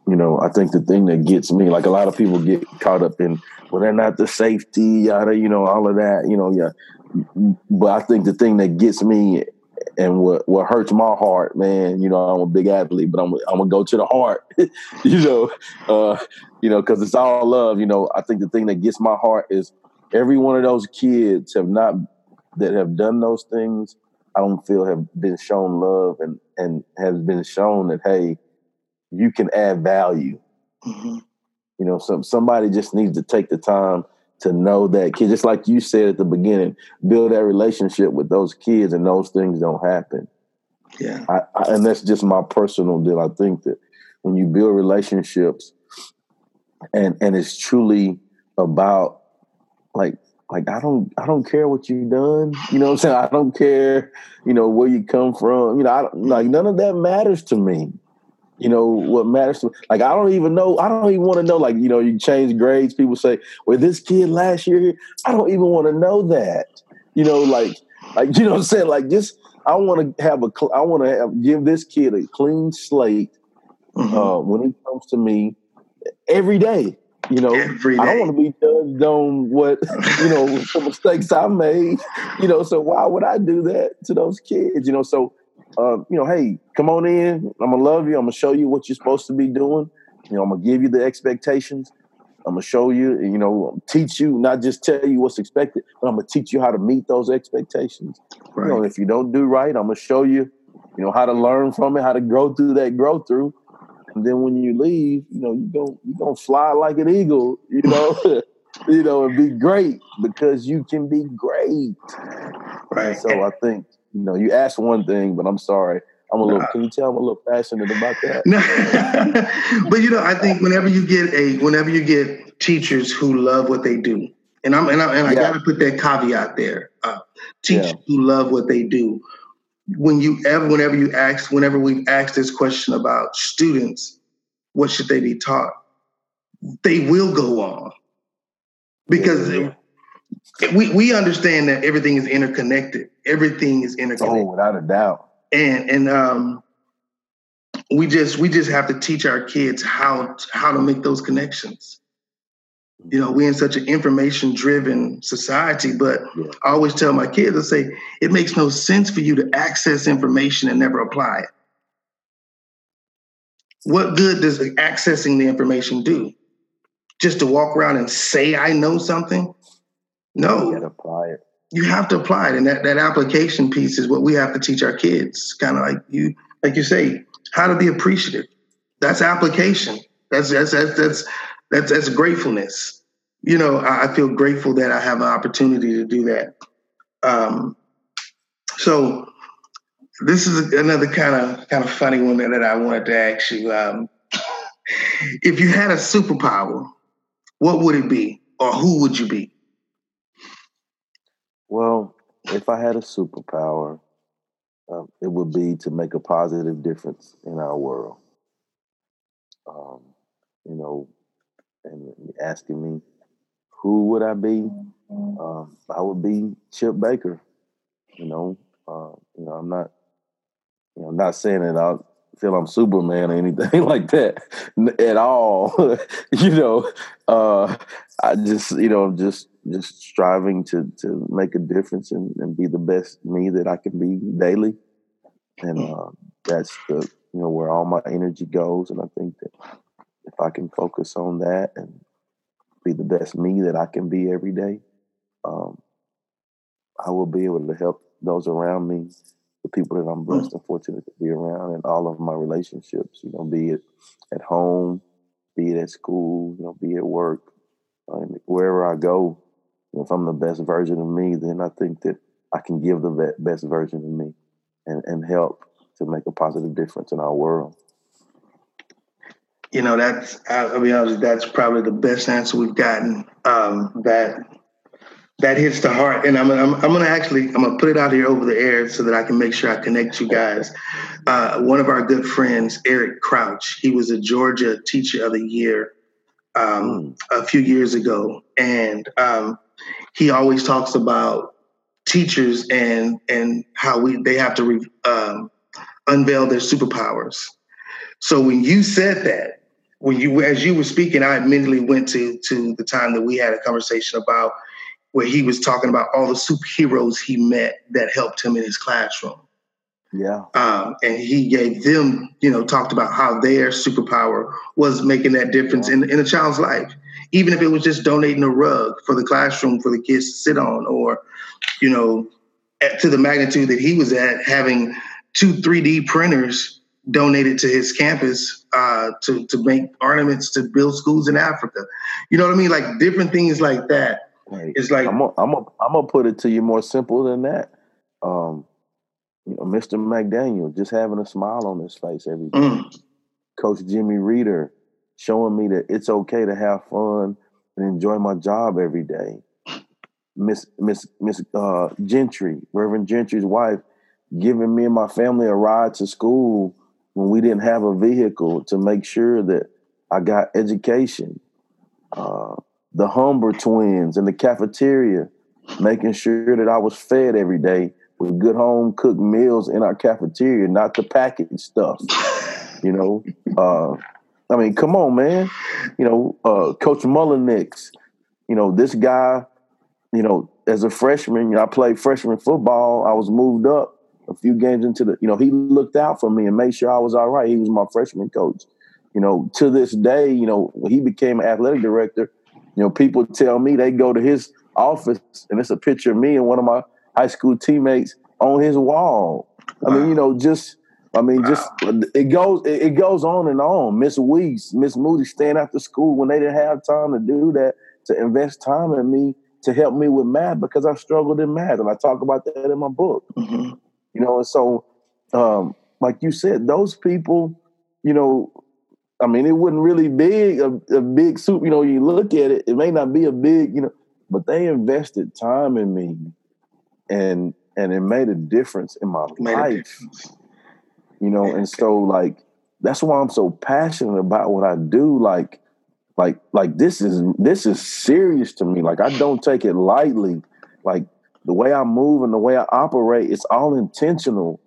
you know, I think the thing that gets me, like a lot of people get caught up in, well, they're not the safety, yada, you know, all of that, you know, yeah. But I think the thing that gets me and what what hurts my heart, man, you know, I'm a big athlete, but I'm I'm gonna go to the heart, you know, uh, you know, because it's all love. You know, I think the thing that gets my heart is every one of those kids have not that have done those things. I don't feel have been shown love and and has been shown that hey, you can add value. Mm-hmm. You know, some somebody just needs to take the time to know that kid, just like you said at the beginning, build that relationship with those kids, and those things don't happen. Yeah, I, I, and that's just my personal deal. I think that when you build relationships, and and it's truly about like like I don't I don't care what you've done. You know what I'm saying? I don't care, you know, where you come from. You know, I don't like none of that matters to me. You know what matters to me. like I don't even know. I don't even want to know. Like you know, you change grades. People say, "Well, this kid last year." I don't even want to know that. You know, like like you know what I'm saying. Like just I want to have a. I want to have give this kid a clean slate mm-hmm. uh, when he comes to me every day. You know, I don't want to be judged on what you know the mistakes I made. You know, so why would I do that to those kids? You know, so uh, you know, hey, come on in. I'm gonna love you. I'm gonna show you what you're supposed to be doing. You know, I'm gonna give you the expectations. I'm gonna show you, you know, teach you, not just tell you what's expected, but I'm gonna teach you how to meet those expectations. Right. You know, if you don't do right, I'm gonna show you you know, how to learn from it, how to grow through that grow through. And then when you leave, you know, you go you gonna fly like an eagle, you know, you know, and be great because you can be great. Right. And so I think, you know, you asked one thing, but I'm sorry. I'm a little. Can you tell I'm a little passionate about that? No. but you know, I think whenever you get a, whenever you get teachers who love what they do, and I'm and I, and I yeah. got to put that caveat there. Uh, teachers yeah. who love what they do. When you ever, whenever you ask, whenever we've asked this question about students, what should they be taught? They will go on because yeah. we we understand that everything is interconnected. Everything is interconnected. Oh, without a doubt. And and um, we just we just have to teach our kids how to, how to make those connections you know, we're in such an information driven society, but yeah. I always tell my kids, I say, it makes no sense for you to access information and never apply it. What good does accessing the information do? Just to walk around and say I know something? No. You apply it. You have to apply it. And that, that application piece is what we have to teach our kids. Kind of like you, like you say, how to be appreciative. That's application. That's that's that's that's that's that's gratefulness. You know, I, I feel grateful that I have an opportunity to do that. Um, so this is another kind of kind of funny one that, that I wanted to ask you. Um, if you had a superpower, what would it be, or who would you be? Well, if I had a superpower, um, it would be to make a positive difference in our world. Um, you know, and asking me who would I be, um, I would be Chip Baker. You know, uh, you know, I'm not, you know, I'm not saying that I feel I'm Superman or anything like that at all. you know, uh, I just, you know, just just striving to to make a difference and, and be the best me that I can be daily, and uh, that's the you know where all my energy goes. And I think that if I can focus on that and be the best me that I can be every day, um, I will be able to help those around me, the people that I'm blessed and fortunate to be around, and all of my relationships. You know, be it at home, be it at school, you know, be at work, and wherever I go. If I'm the best version of me, then I think that I can give the best version of me and, and help to make a positive difference in our world you know, that's I'll be honest, that's probably the best answer we've gotten. Um, that that hits the heart, and I'm, I'm I'm gonna actually I'm gonna put it out here over the air so that I can make sure I connect you guys. Uh, one of our good friends, Eric Crouch, he was a Georgia Teacher of the Year um, a few years ago, and um, he always talks about teachers and and how we they have to re, um, unveil their superpowers. So when you said that, when you as you were speaking, I immediately went to to the time that we had a conversation about where he was talking about all the superheroes he met that helped him in his classroom. Yeah. Um, and he gave them, you know, talked about how their superpower was making that difference yeah. in, in a child's life. Even if it was just donating a rug for the classroom for the kids to sit on, or, you know, at, to the magnitude that he was at, having two 3D printers donated to his campus uh, to to make ornaments to build schools in Africa. You know what I mean? Like different things like that. Right. It's like I'm gonna I'm a, I'm gonna put it to you more simple than that. Um, you know, Mr. McDaniel just having a smile on his face every day. Mm. Coach Jimmy Reeder showing me that it's okay to have fun and enjoy my job every day. Miss Miss Miss uh, Gentry, Reverend Gentry's wife, giving me and my family a ride to school when we didn't have a vehicle to make sure that I got education. Uh, the Humber twins in the cafeteria, making sure that I was fed every day with good home cooked meals in our cafeteria, not the packaged stuff. You know, uh, I mean, come on, man. You know, uh, Coach Mullenix, you know, this guy, you know, as a freshman, you know, I played freshman football. I was moved up a few games into the, you know, he looked out for me and made sure I was all right. He was my freshman coach. You know, to this day, you know, when he became athletic director, you know, people tell me they go to his office and it's a picture of me and one of my high school teammates on his wall. Wow. I mean, you know, just I mean, wow. just it goes it goes on and on. Miss Weeks, Miss Moody staying after school when they didn't have time to do that to invest time in me to help me with math because I struggled in math, and I talk about that in my book. Mm-hmm. You know, and so um, like you said, those people, you know, I mean, it wouldn't really be a, a big soup. You know, you look at it, it may not be a big, you know, but they invested time in me, and and it made a difference in my life. You know, and so like that's why I'm so passionate about what I do. Like, like, like this is this is serious to me. Like I don't take it lightly. Like the way I move and the way I operate, it's all intentional.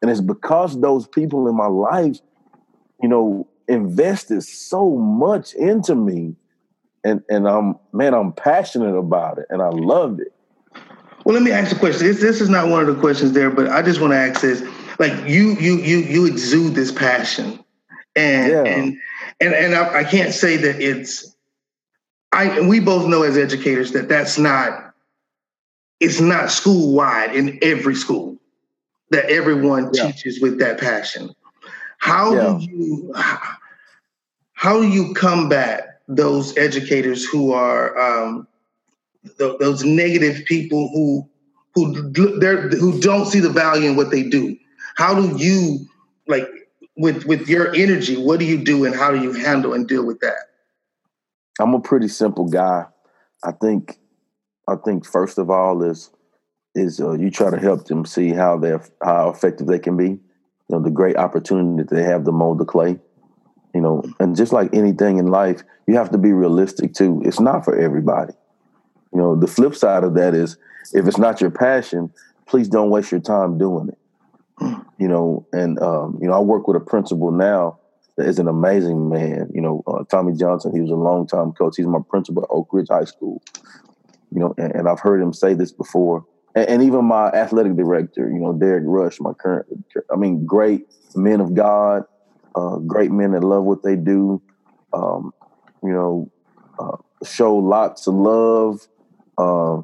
And it's because those people in my life, you know, invested so much into me. And and I'm man, I'm passionate about it and I loved it. Well, let me ask a question. This, this is not one of the questions there, but I just want to ask this. Like you you you you exude this passion. And yeah. and and and I, I can't say that it's I we both know as educators that that's not it's not school wide in every school that everyone yeah. teaches with that passion. How yeah. do you how do you combat those educators who are um, th- those negative people who who who don't see the value in what they do? How do you like with with your energy? What do you do, and how do you handle and deal with that? I'm a pretty simple guy. I think I think first of all is is uh, you try to help them see how they how effective they can be. You know, the great opportunity that they have to mold the clay. You know, and just like anything in life, you have to be realistic too. It's not for everybody. You know, the flip side of that is if it's not your passion, please don't waste your time doing it. You know, and um, you know, I work with a principal now that is an amazing man. You know, uh, Tommy Johnson. He was a long time coach. He's my principal at Oak Ridge High School. You know, and, and I've heard him say this before and, and, even my athletic director, you know, Derek Rush, my current, I mean, great men of God, uh, great men that love what they do, um, you know, uh, show lots of love, uh,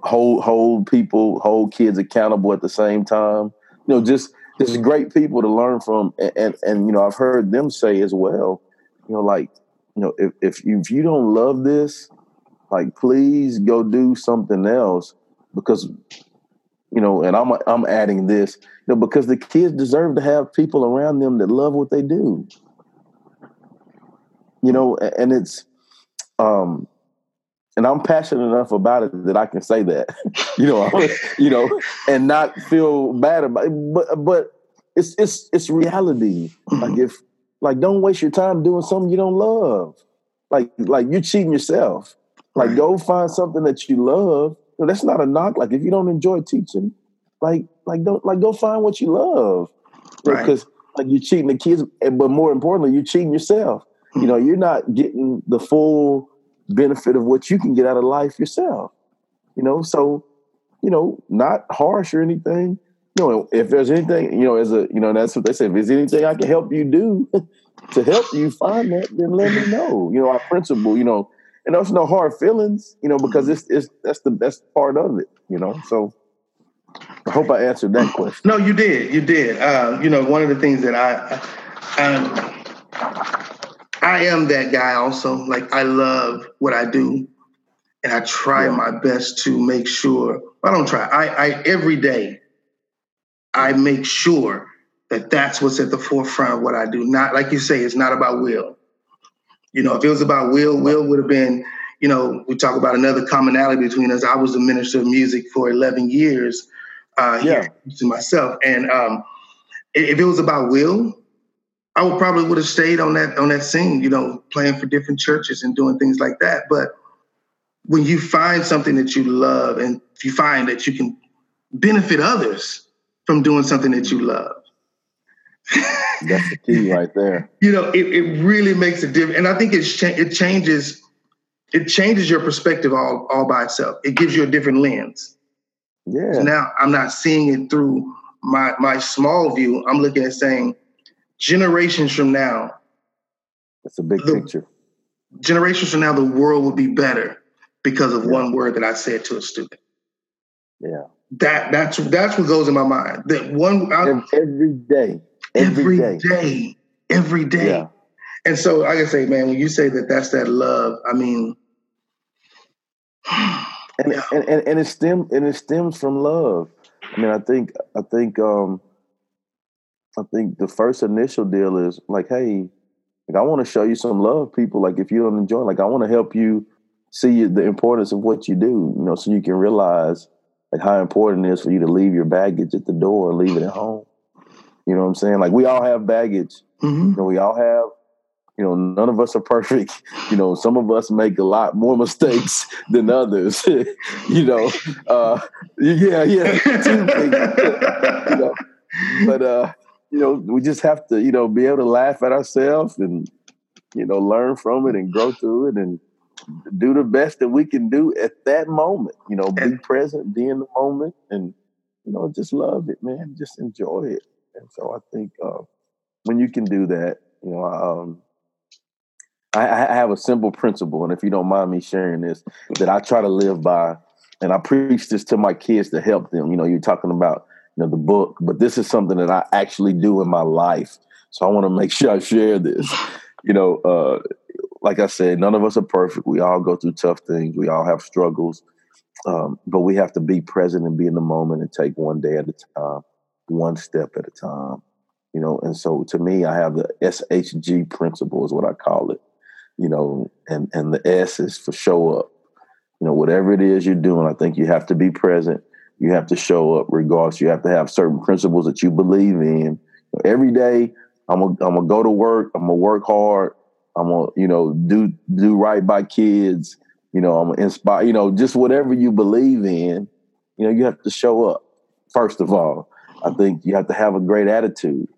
hold hold people, hold kids accountable at the same time. You know, just just great people to learn from, and, and, and you know, I've heard them say as well, you know, like you know, if if you, if you don't love this, like please go do something else because you know, and I'm I'm adding this, you know, because the kids deserve to have people around them that love what they do. You know, and it's um and I'm passionate enough about it that I can say that, you know, you know, and not feel bad about it. But but it's it's it's reality. Like if like don't waste your time doing something you don't love. Like like you're cheating yourself. Like go find something that you love that's not a knock. Like if you don't enjoy teaching, like like don't like go find what you love. Because right. like you're cheating the kids, but more importantly, you're cheating yourself. Hmm. You know, you're not getting the full benefit of what you can get out of life yourself. You know, so you know, not harsh or anything. You know, if there's anything, you know, as a you know, that's what they say. If there's anything I can help you do to help you find that, then let me know. You know, our principle, you know, and there's no hard feelings, you know, because it's it's that's the best part of it, you know. So I hope I answered that question. No, you did, you did. Uh, you know, one of the things that I, I, I am that guy also. Like I love what I do, and I try yeah. my best to make sure. I don't try. I, I every day. I make sure that that's what's at the forefront of what I do. Not like you say, it's not about will. You know, if it was about Will, Will would have been, you know, we talk about another commonality between us. I was a minister of music for 11 years uh, here to myself. And um, if it was about Will, I would probably would have stayed on that on that scene, you know, playing for different churches and doing things like that. But when you find something that you love and if you find that you can benefit others from doing something that you love, that's the key right there. you know, it, it really makes a difference. And I think it's cha- it changes it changes your perspective all all by itself. It gives you a different lens. Yeah. So now I'm not seeing it through my my small view. I'm looking at saying generations from now. That's a big the, picture. Generations from now, the world will be better because of yeah. one word that I said to a student. Yeah. That that's that's what goes in my mind. That one I, every day, every, every day. day, every day. Yeah. And so, like I say, man, when you say that that's that love, I mean, and, yeah. and, and, and it stems and it stems from love. I mean, I think I think um I think the first initial deal is like, hey, like I want to show you some love, people. Like if you don't enjoy, like I want to help you see the importance of what you do, you know, so you can realize like how important it is for you to leave your baggage at the door, leave it at home. You know what I'm saying? Like we all have baggage. Mm-hmm. You know, we all have. You know, none of us are perfect. You know, some of us make a lot more mistakes than others. you know, uh, yeah, yeah. you know, but uh, you know, we just have to, you know, be able to laugh at ourselves and, you know, learn from it and grow through it and do the best that we can do at that moment. You know, be present, be in the moment, and you know, just love it, man. Just enjoy it. And so I think uh, when you can do that, you know, um, I, I have a simple principle, and if you don't mind me sharing this, that I try to live by, and I preach this to my kids to help them. You know, you're talking about you know the book, but this is something that I actually do in my life. So I want to make sure I share this. You know, uh, like I said, none of us are perfect. We all go through tough things. We all have struggles, um, but we have to be present and be in the moment and take one day at a time, one step at a time. You know, and so to me, I have the SHG principle is what I call it. You know, and and the S is for show up. You know, whatever it is you're doing, I think you have to be present you have to show up regardless. You have to have certain principles that you believe in. Every day, I'm gonna I'm gonna go to work. I'm gonna work hard. I'm gonna you know do do right by kids. You know I'm gonna inspire. You know just whatever you believe in. You know you have to show up first of all. I think you have to have a great attitude.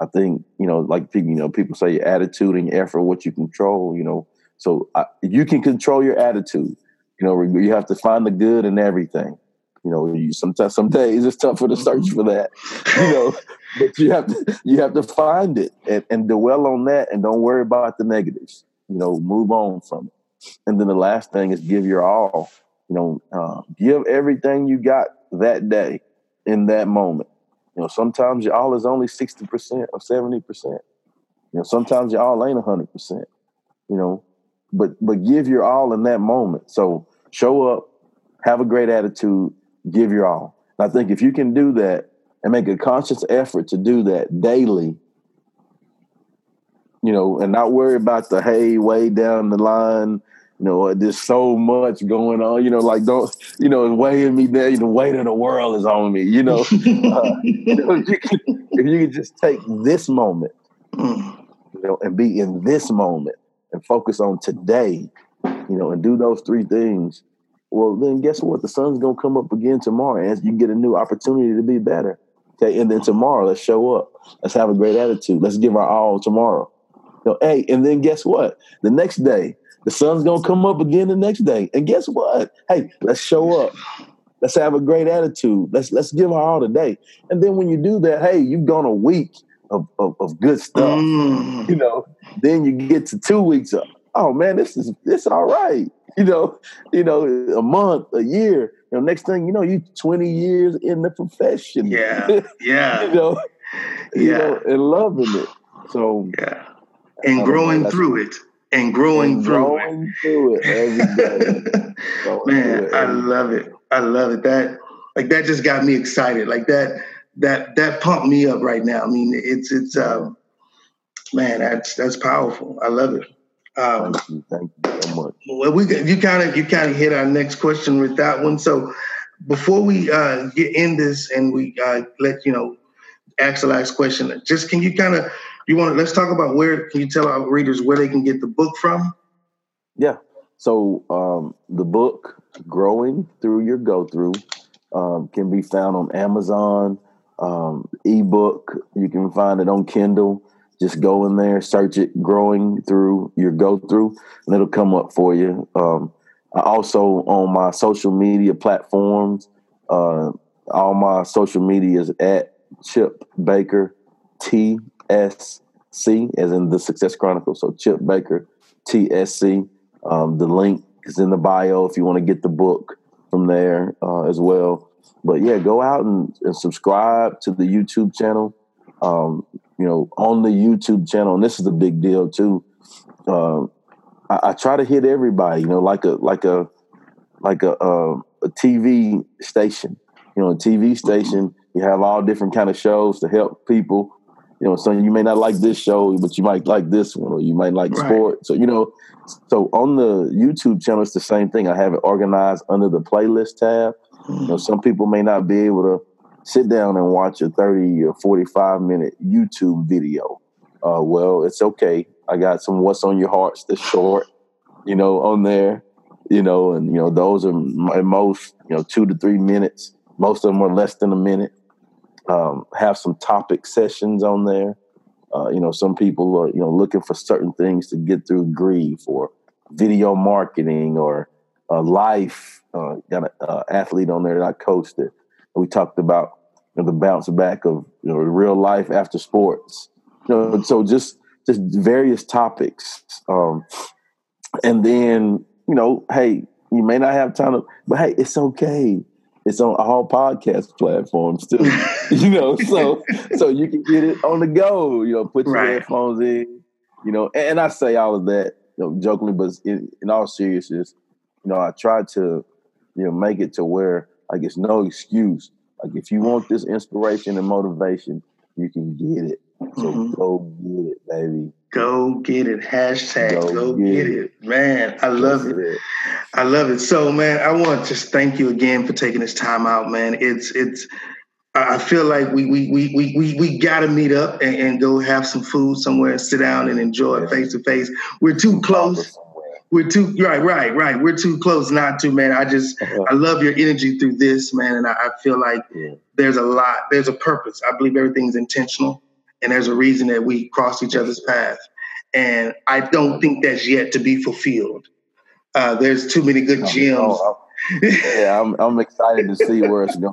I think you know like you know people say your attitude and your effort, what you control. You know so I, you can control your attitude. You know you have to find the good in everything. You know, you sometimes some days it's tougher to search for that. You know, but you have to you have to find it and, and dwell on that and don't worry about the negatives. You know, move on from it. And then the last thing is give your all. You know, uh, give everything you got that day in that moment. You know, sometimes your all is only sixty percent or seventy percent. You know, sometimes your all ain't hundred percent. You know, but but give your all in that moment. So show up, have a great attitude, give your all. And I think if you can do that and make a conscious effort to do that daily, you know, and not worry about the hey way down the line, you know, there's so much going on, you know, like don't, you know, weighing me down, the weight of the world is on me, you know. uh, you know if, you could, if you can just take this moment, you know, and be in this moment and focus on today, you know, and do those three things, well, then guess what? The sun's gonna come up again tomorrow, and you get a new opportunity to be better. Okay, and then tomorrow, let's show up. Let's have a great attitude. Let's give our all tomorrow. You know, hey, and then guess what? The next day, the sun's gonna come up again the next day, and guess what? Hey, let's show up. Let's have a great attitude. Let's let's give our all today. And then when you do that, hey, you've gone a week of, of, of good stuff. Mm. You know, then you get to two weeks of, oh man, this is this all right. You know, you know, a month, a year. You know, next thing you know, you 20 years in the profession. Yeah. Yeah. you know, yeah. you know, and loving it. So yeah. And growing through it. And growing and through growing it. through it every day. Man, it I love it. I love it. That like that just got me excited. Like that that that pumped me up right now. I mean, it's it's um man, that's that's powerful. I love it. Um, thank you, thank you so much. Well, we you kind of you kind of hit our next question with that one. So before we uh, get in this and we uh, let you know ask the last question, just can you kind of you want to let's talk about where can you tell our readers where they can get the book from? Yeah. So um, the book "Growing Through Your Go Through" um, can be found on Amazon, um, ebook. You can find it on Kindle. Just go in there, search it, growing through your go through, and it'll come up for you. Um, also on my social media platforms, uh, all my social media is at Chip Baker TSC, as in the Success Chronicle. So Chip Baker TSC. Um, the link is in the bio if you want to get the book from there uh, as well. but yeah, go out and, and subscribe to the YouTube channel. Um, you know, on the YouTube channel, and this is a big deal too. Uh, I, I, try to hit everybody. You know, like a like a like a, a, a TV station. You know, a TV station. You have all different kind of shows to help people. You know, so you may not like this show, but you might like this one, or you might like right. sport. So you know, so on the YouTube channel, it's the same thing. I have it organized under the playlist tab. You know, some people may not be able to sit down and watch a 30 or 45 minute YouTube video. Uh, well, it's okay. I got some What's on Your Hearts that's short, you know, on there, you know, and, you know, those are at most, you know, two to three minutes. Most of them are less than a minute. Um, have some topic sessions on there. Uh, you know, some people are, you know, looking for certain things to get through grief or video marketing or uh, life. Uh, got an uh, athlete on there that I coached it. We talked about you know, the bounce back of you know real life after sports. You know, so just just various topics. Um, and then you know, hey, you may not have time to, but hey, it's okay. It's on all podcast platforms too. you know, so so you can get it on the go. You know, put your right. headphones in. You know, and, and, I say all of that you know, jokingly, but in, in all seriousness, you know, I try to you know make it to where like it's no excuse like if you want this inspiration and motivation, you can get it. So mm-hmm. go get it, baby. Go get it. Hashtag go, go get, get it. it. Man, I love it. it. I love it. So man, I want to just thank you again for taking this time out, man. It's it's I feel like we we we we we, we gotta meet up and, and go have some food somewhere and sit down and enjoy face to face. We're too close we're too right, right, right. We're too close not to, man. I just uh-huh. I love your energy through this, man, and I, I feel like yeah. there's a lot, there's a purpose. I believe everything's intentional, and there's a reason that we cross each other's path. And I don't think that's yet to be fulfilled. Uh, there's too many good gems. Oh, yeah, I'm I'm excited to see where it's going,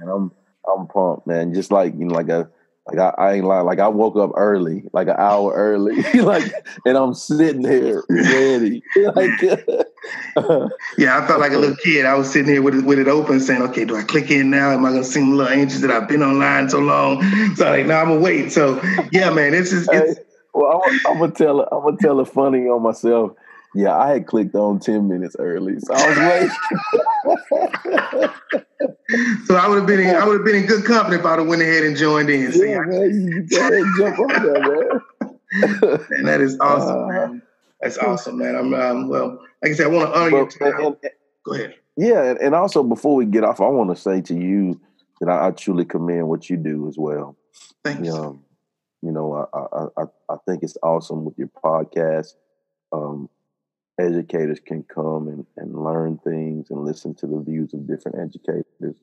and I'm I'm pumped, man. Just like you know, like a like I, I, ain't lying. Like I woke up early, like an hour early, like, and I'm sitting here ready. like, yeah, I felt like a little kid. I was sitting here with it, with it open, saying, "Okay, do I click in now? Am I gonna seem a little anxious that I've been online so long?" So I'm like, no, I'm gonna wait. So yeah, man, this is. It's, hey, well, I'm, I'm, gonna tell. I'm gonna tell a funny on myself. Yeah, I had clicked on ten minutes early, so I was waiting. so I would have been in, I would have been in good company if I'd have went ahead and joined in. See, yeah, man, you jump on there, man. and that is awesome, uh, man. That's awesome, man. I'm um, well, like I said, I want to honor your time. And, Go ahead. Yeah, and also before we get off, I want to say to you that I, I truly commend what you do as well. Thanks. Um, you know, I, I I think it's awesome with your podcast. Um, educators can come and, and learn things and listen to the views of different educators.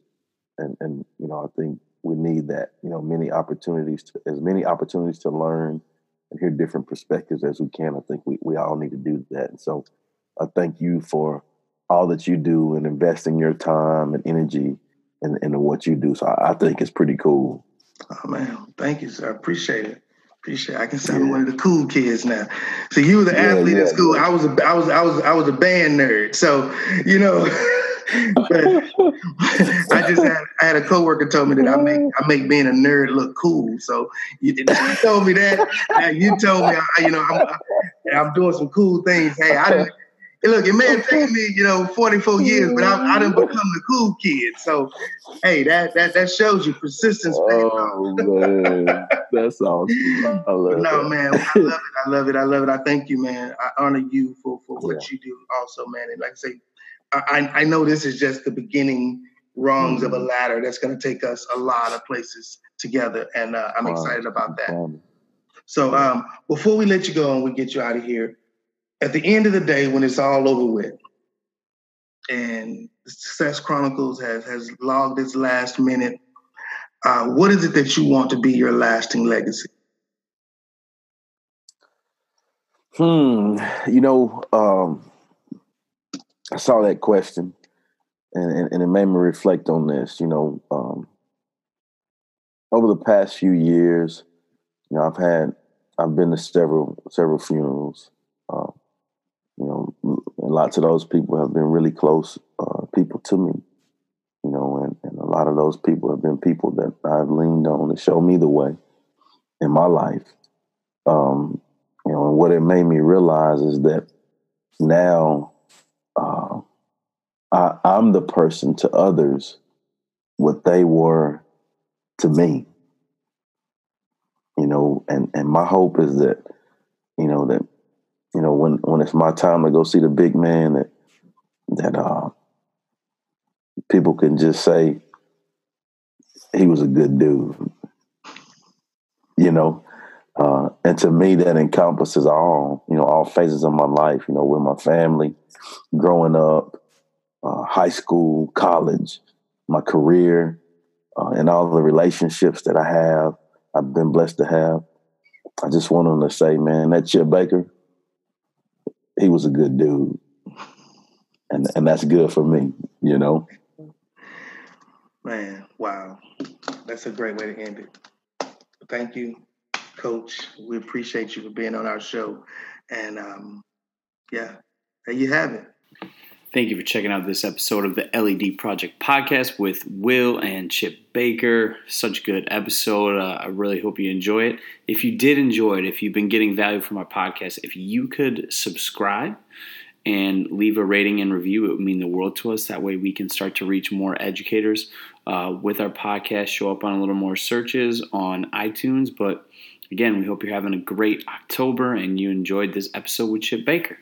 And, and, you know, I think we need that, you know, many opportunities to, as many opportunities to learn and hear different perspectives as we can. I think we, we all need to do that. And so I thank you for all that you do and investing your time and energy in, in what you do. So I, I think it's pretty cool. Oh man, thank you, sir. I appreciate it. Appreciate. It. I can sound yeah. one of the cool kids now. So you were the yeah, athlete yeah, at school. I was a, I was, I was, I was a band nerd. So you know, I just had, I had a coworker told me that I make, I make being a nerd look cool. So you, you told me that. you told me, I, you know, I'm, I'm doing some cool things. Hey, I didn't. And look, it may have taken me, you know, 44 years, but I, I didn't become the cool kid. So, hey, that that that shows you persistence. Oh man, that's awesome. I love no, that. man, I love it. I love it. I love it. I thank you, man. I honor you for for what yeah. you do, also, man. And like I say, I I know this is just the beginning rungs mm-hmm. of a mm-hmm. ladder that's going to take us a lot of places together, and uh, I'm wow. excited about that. So, um, before we let you go and we get you out of here at the end of the day, when it's all over with, and Success Chronicles has has logged its last minute, uh, what is it that you want to be your lasting legacy? Hmm. You know, um, I saw that question, and, and, and, it made me reflect on this. You know, um, over the past few years, you know, I've had I've been to several several funerals. Um, lots of those people have been really close uh, people to me. You know, and, and a lot of those people have been people that I've leaned on to show me the way in my life. Um, you know, and what it made me realize is that now uh, I, I'm the person to others what they were to me. You know, and and my hope is that, you know, that, when when it's my time to go see the big man, that that uh, people can just say he was a good dude. You know, uh, and to me, that encompasses all, you know, all phases of my life, you know, with my family, growing up, uh, high school, college, my career, uh, and all the relationships that I have, I've been blessed to have. I just want them to say, man, that Chip Baker, he was a good dude. And, and that's good for me, you know? Man, wow. That's a great way to end it. Thank you Coach. We appreciate you for being on our show. And um, yeah, there you have it. Thank you for checking out this episode of the LED Project podcast with Will and Chip Baker. Such a good episode. Uh, I really hope you enjoy it. If you did enjoy it, if you've been getting value from our podcast, if you could subscribe and leave a rating and review, it would mean the world to us. That way, we can start to reach more educators uh, with our podcast, show up on a little more searches on iTunes. But Again, we hope you're having a great October and you enjoyed this episode with Chip Baker.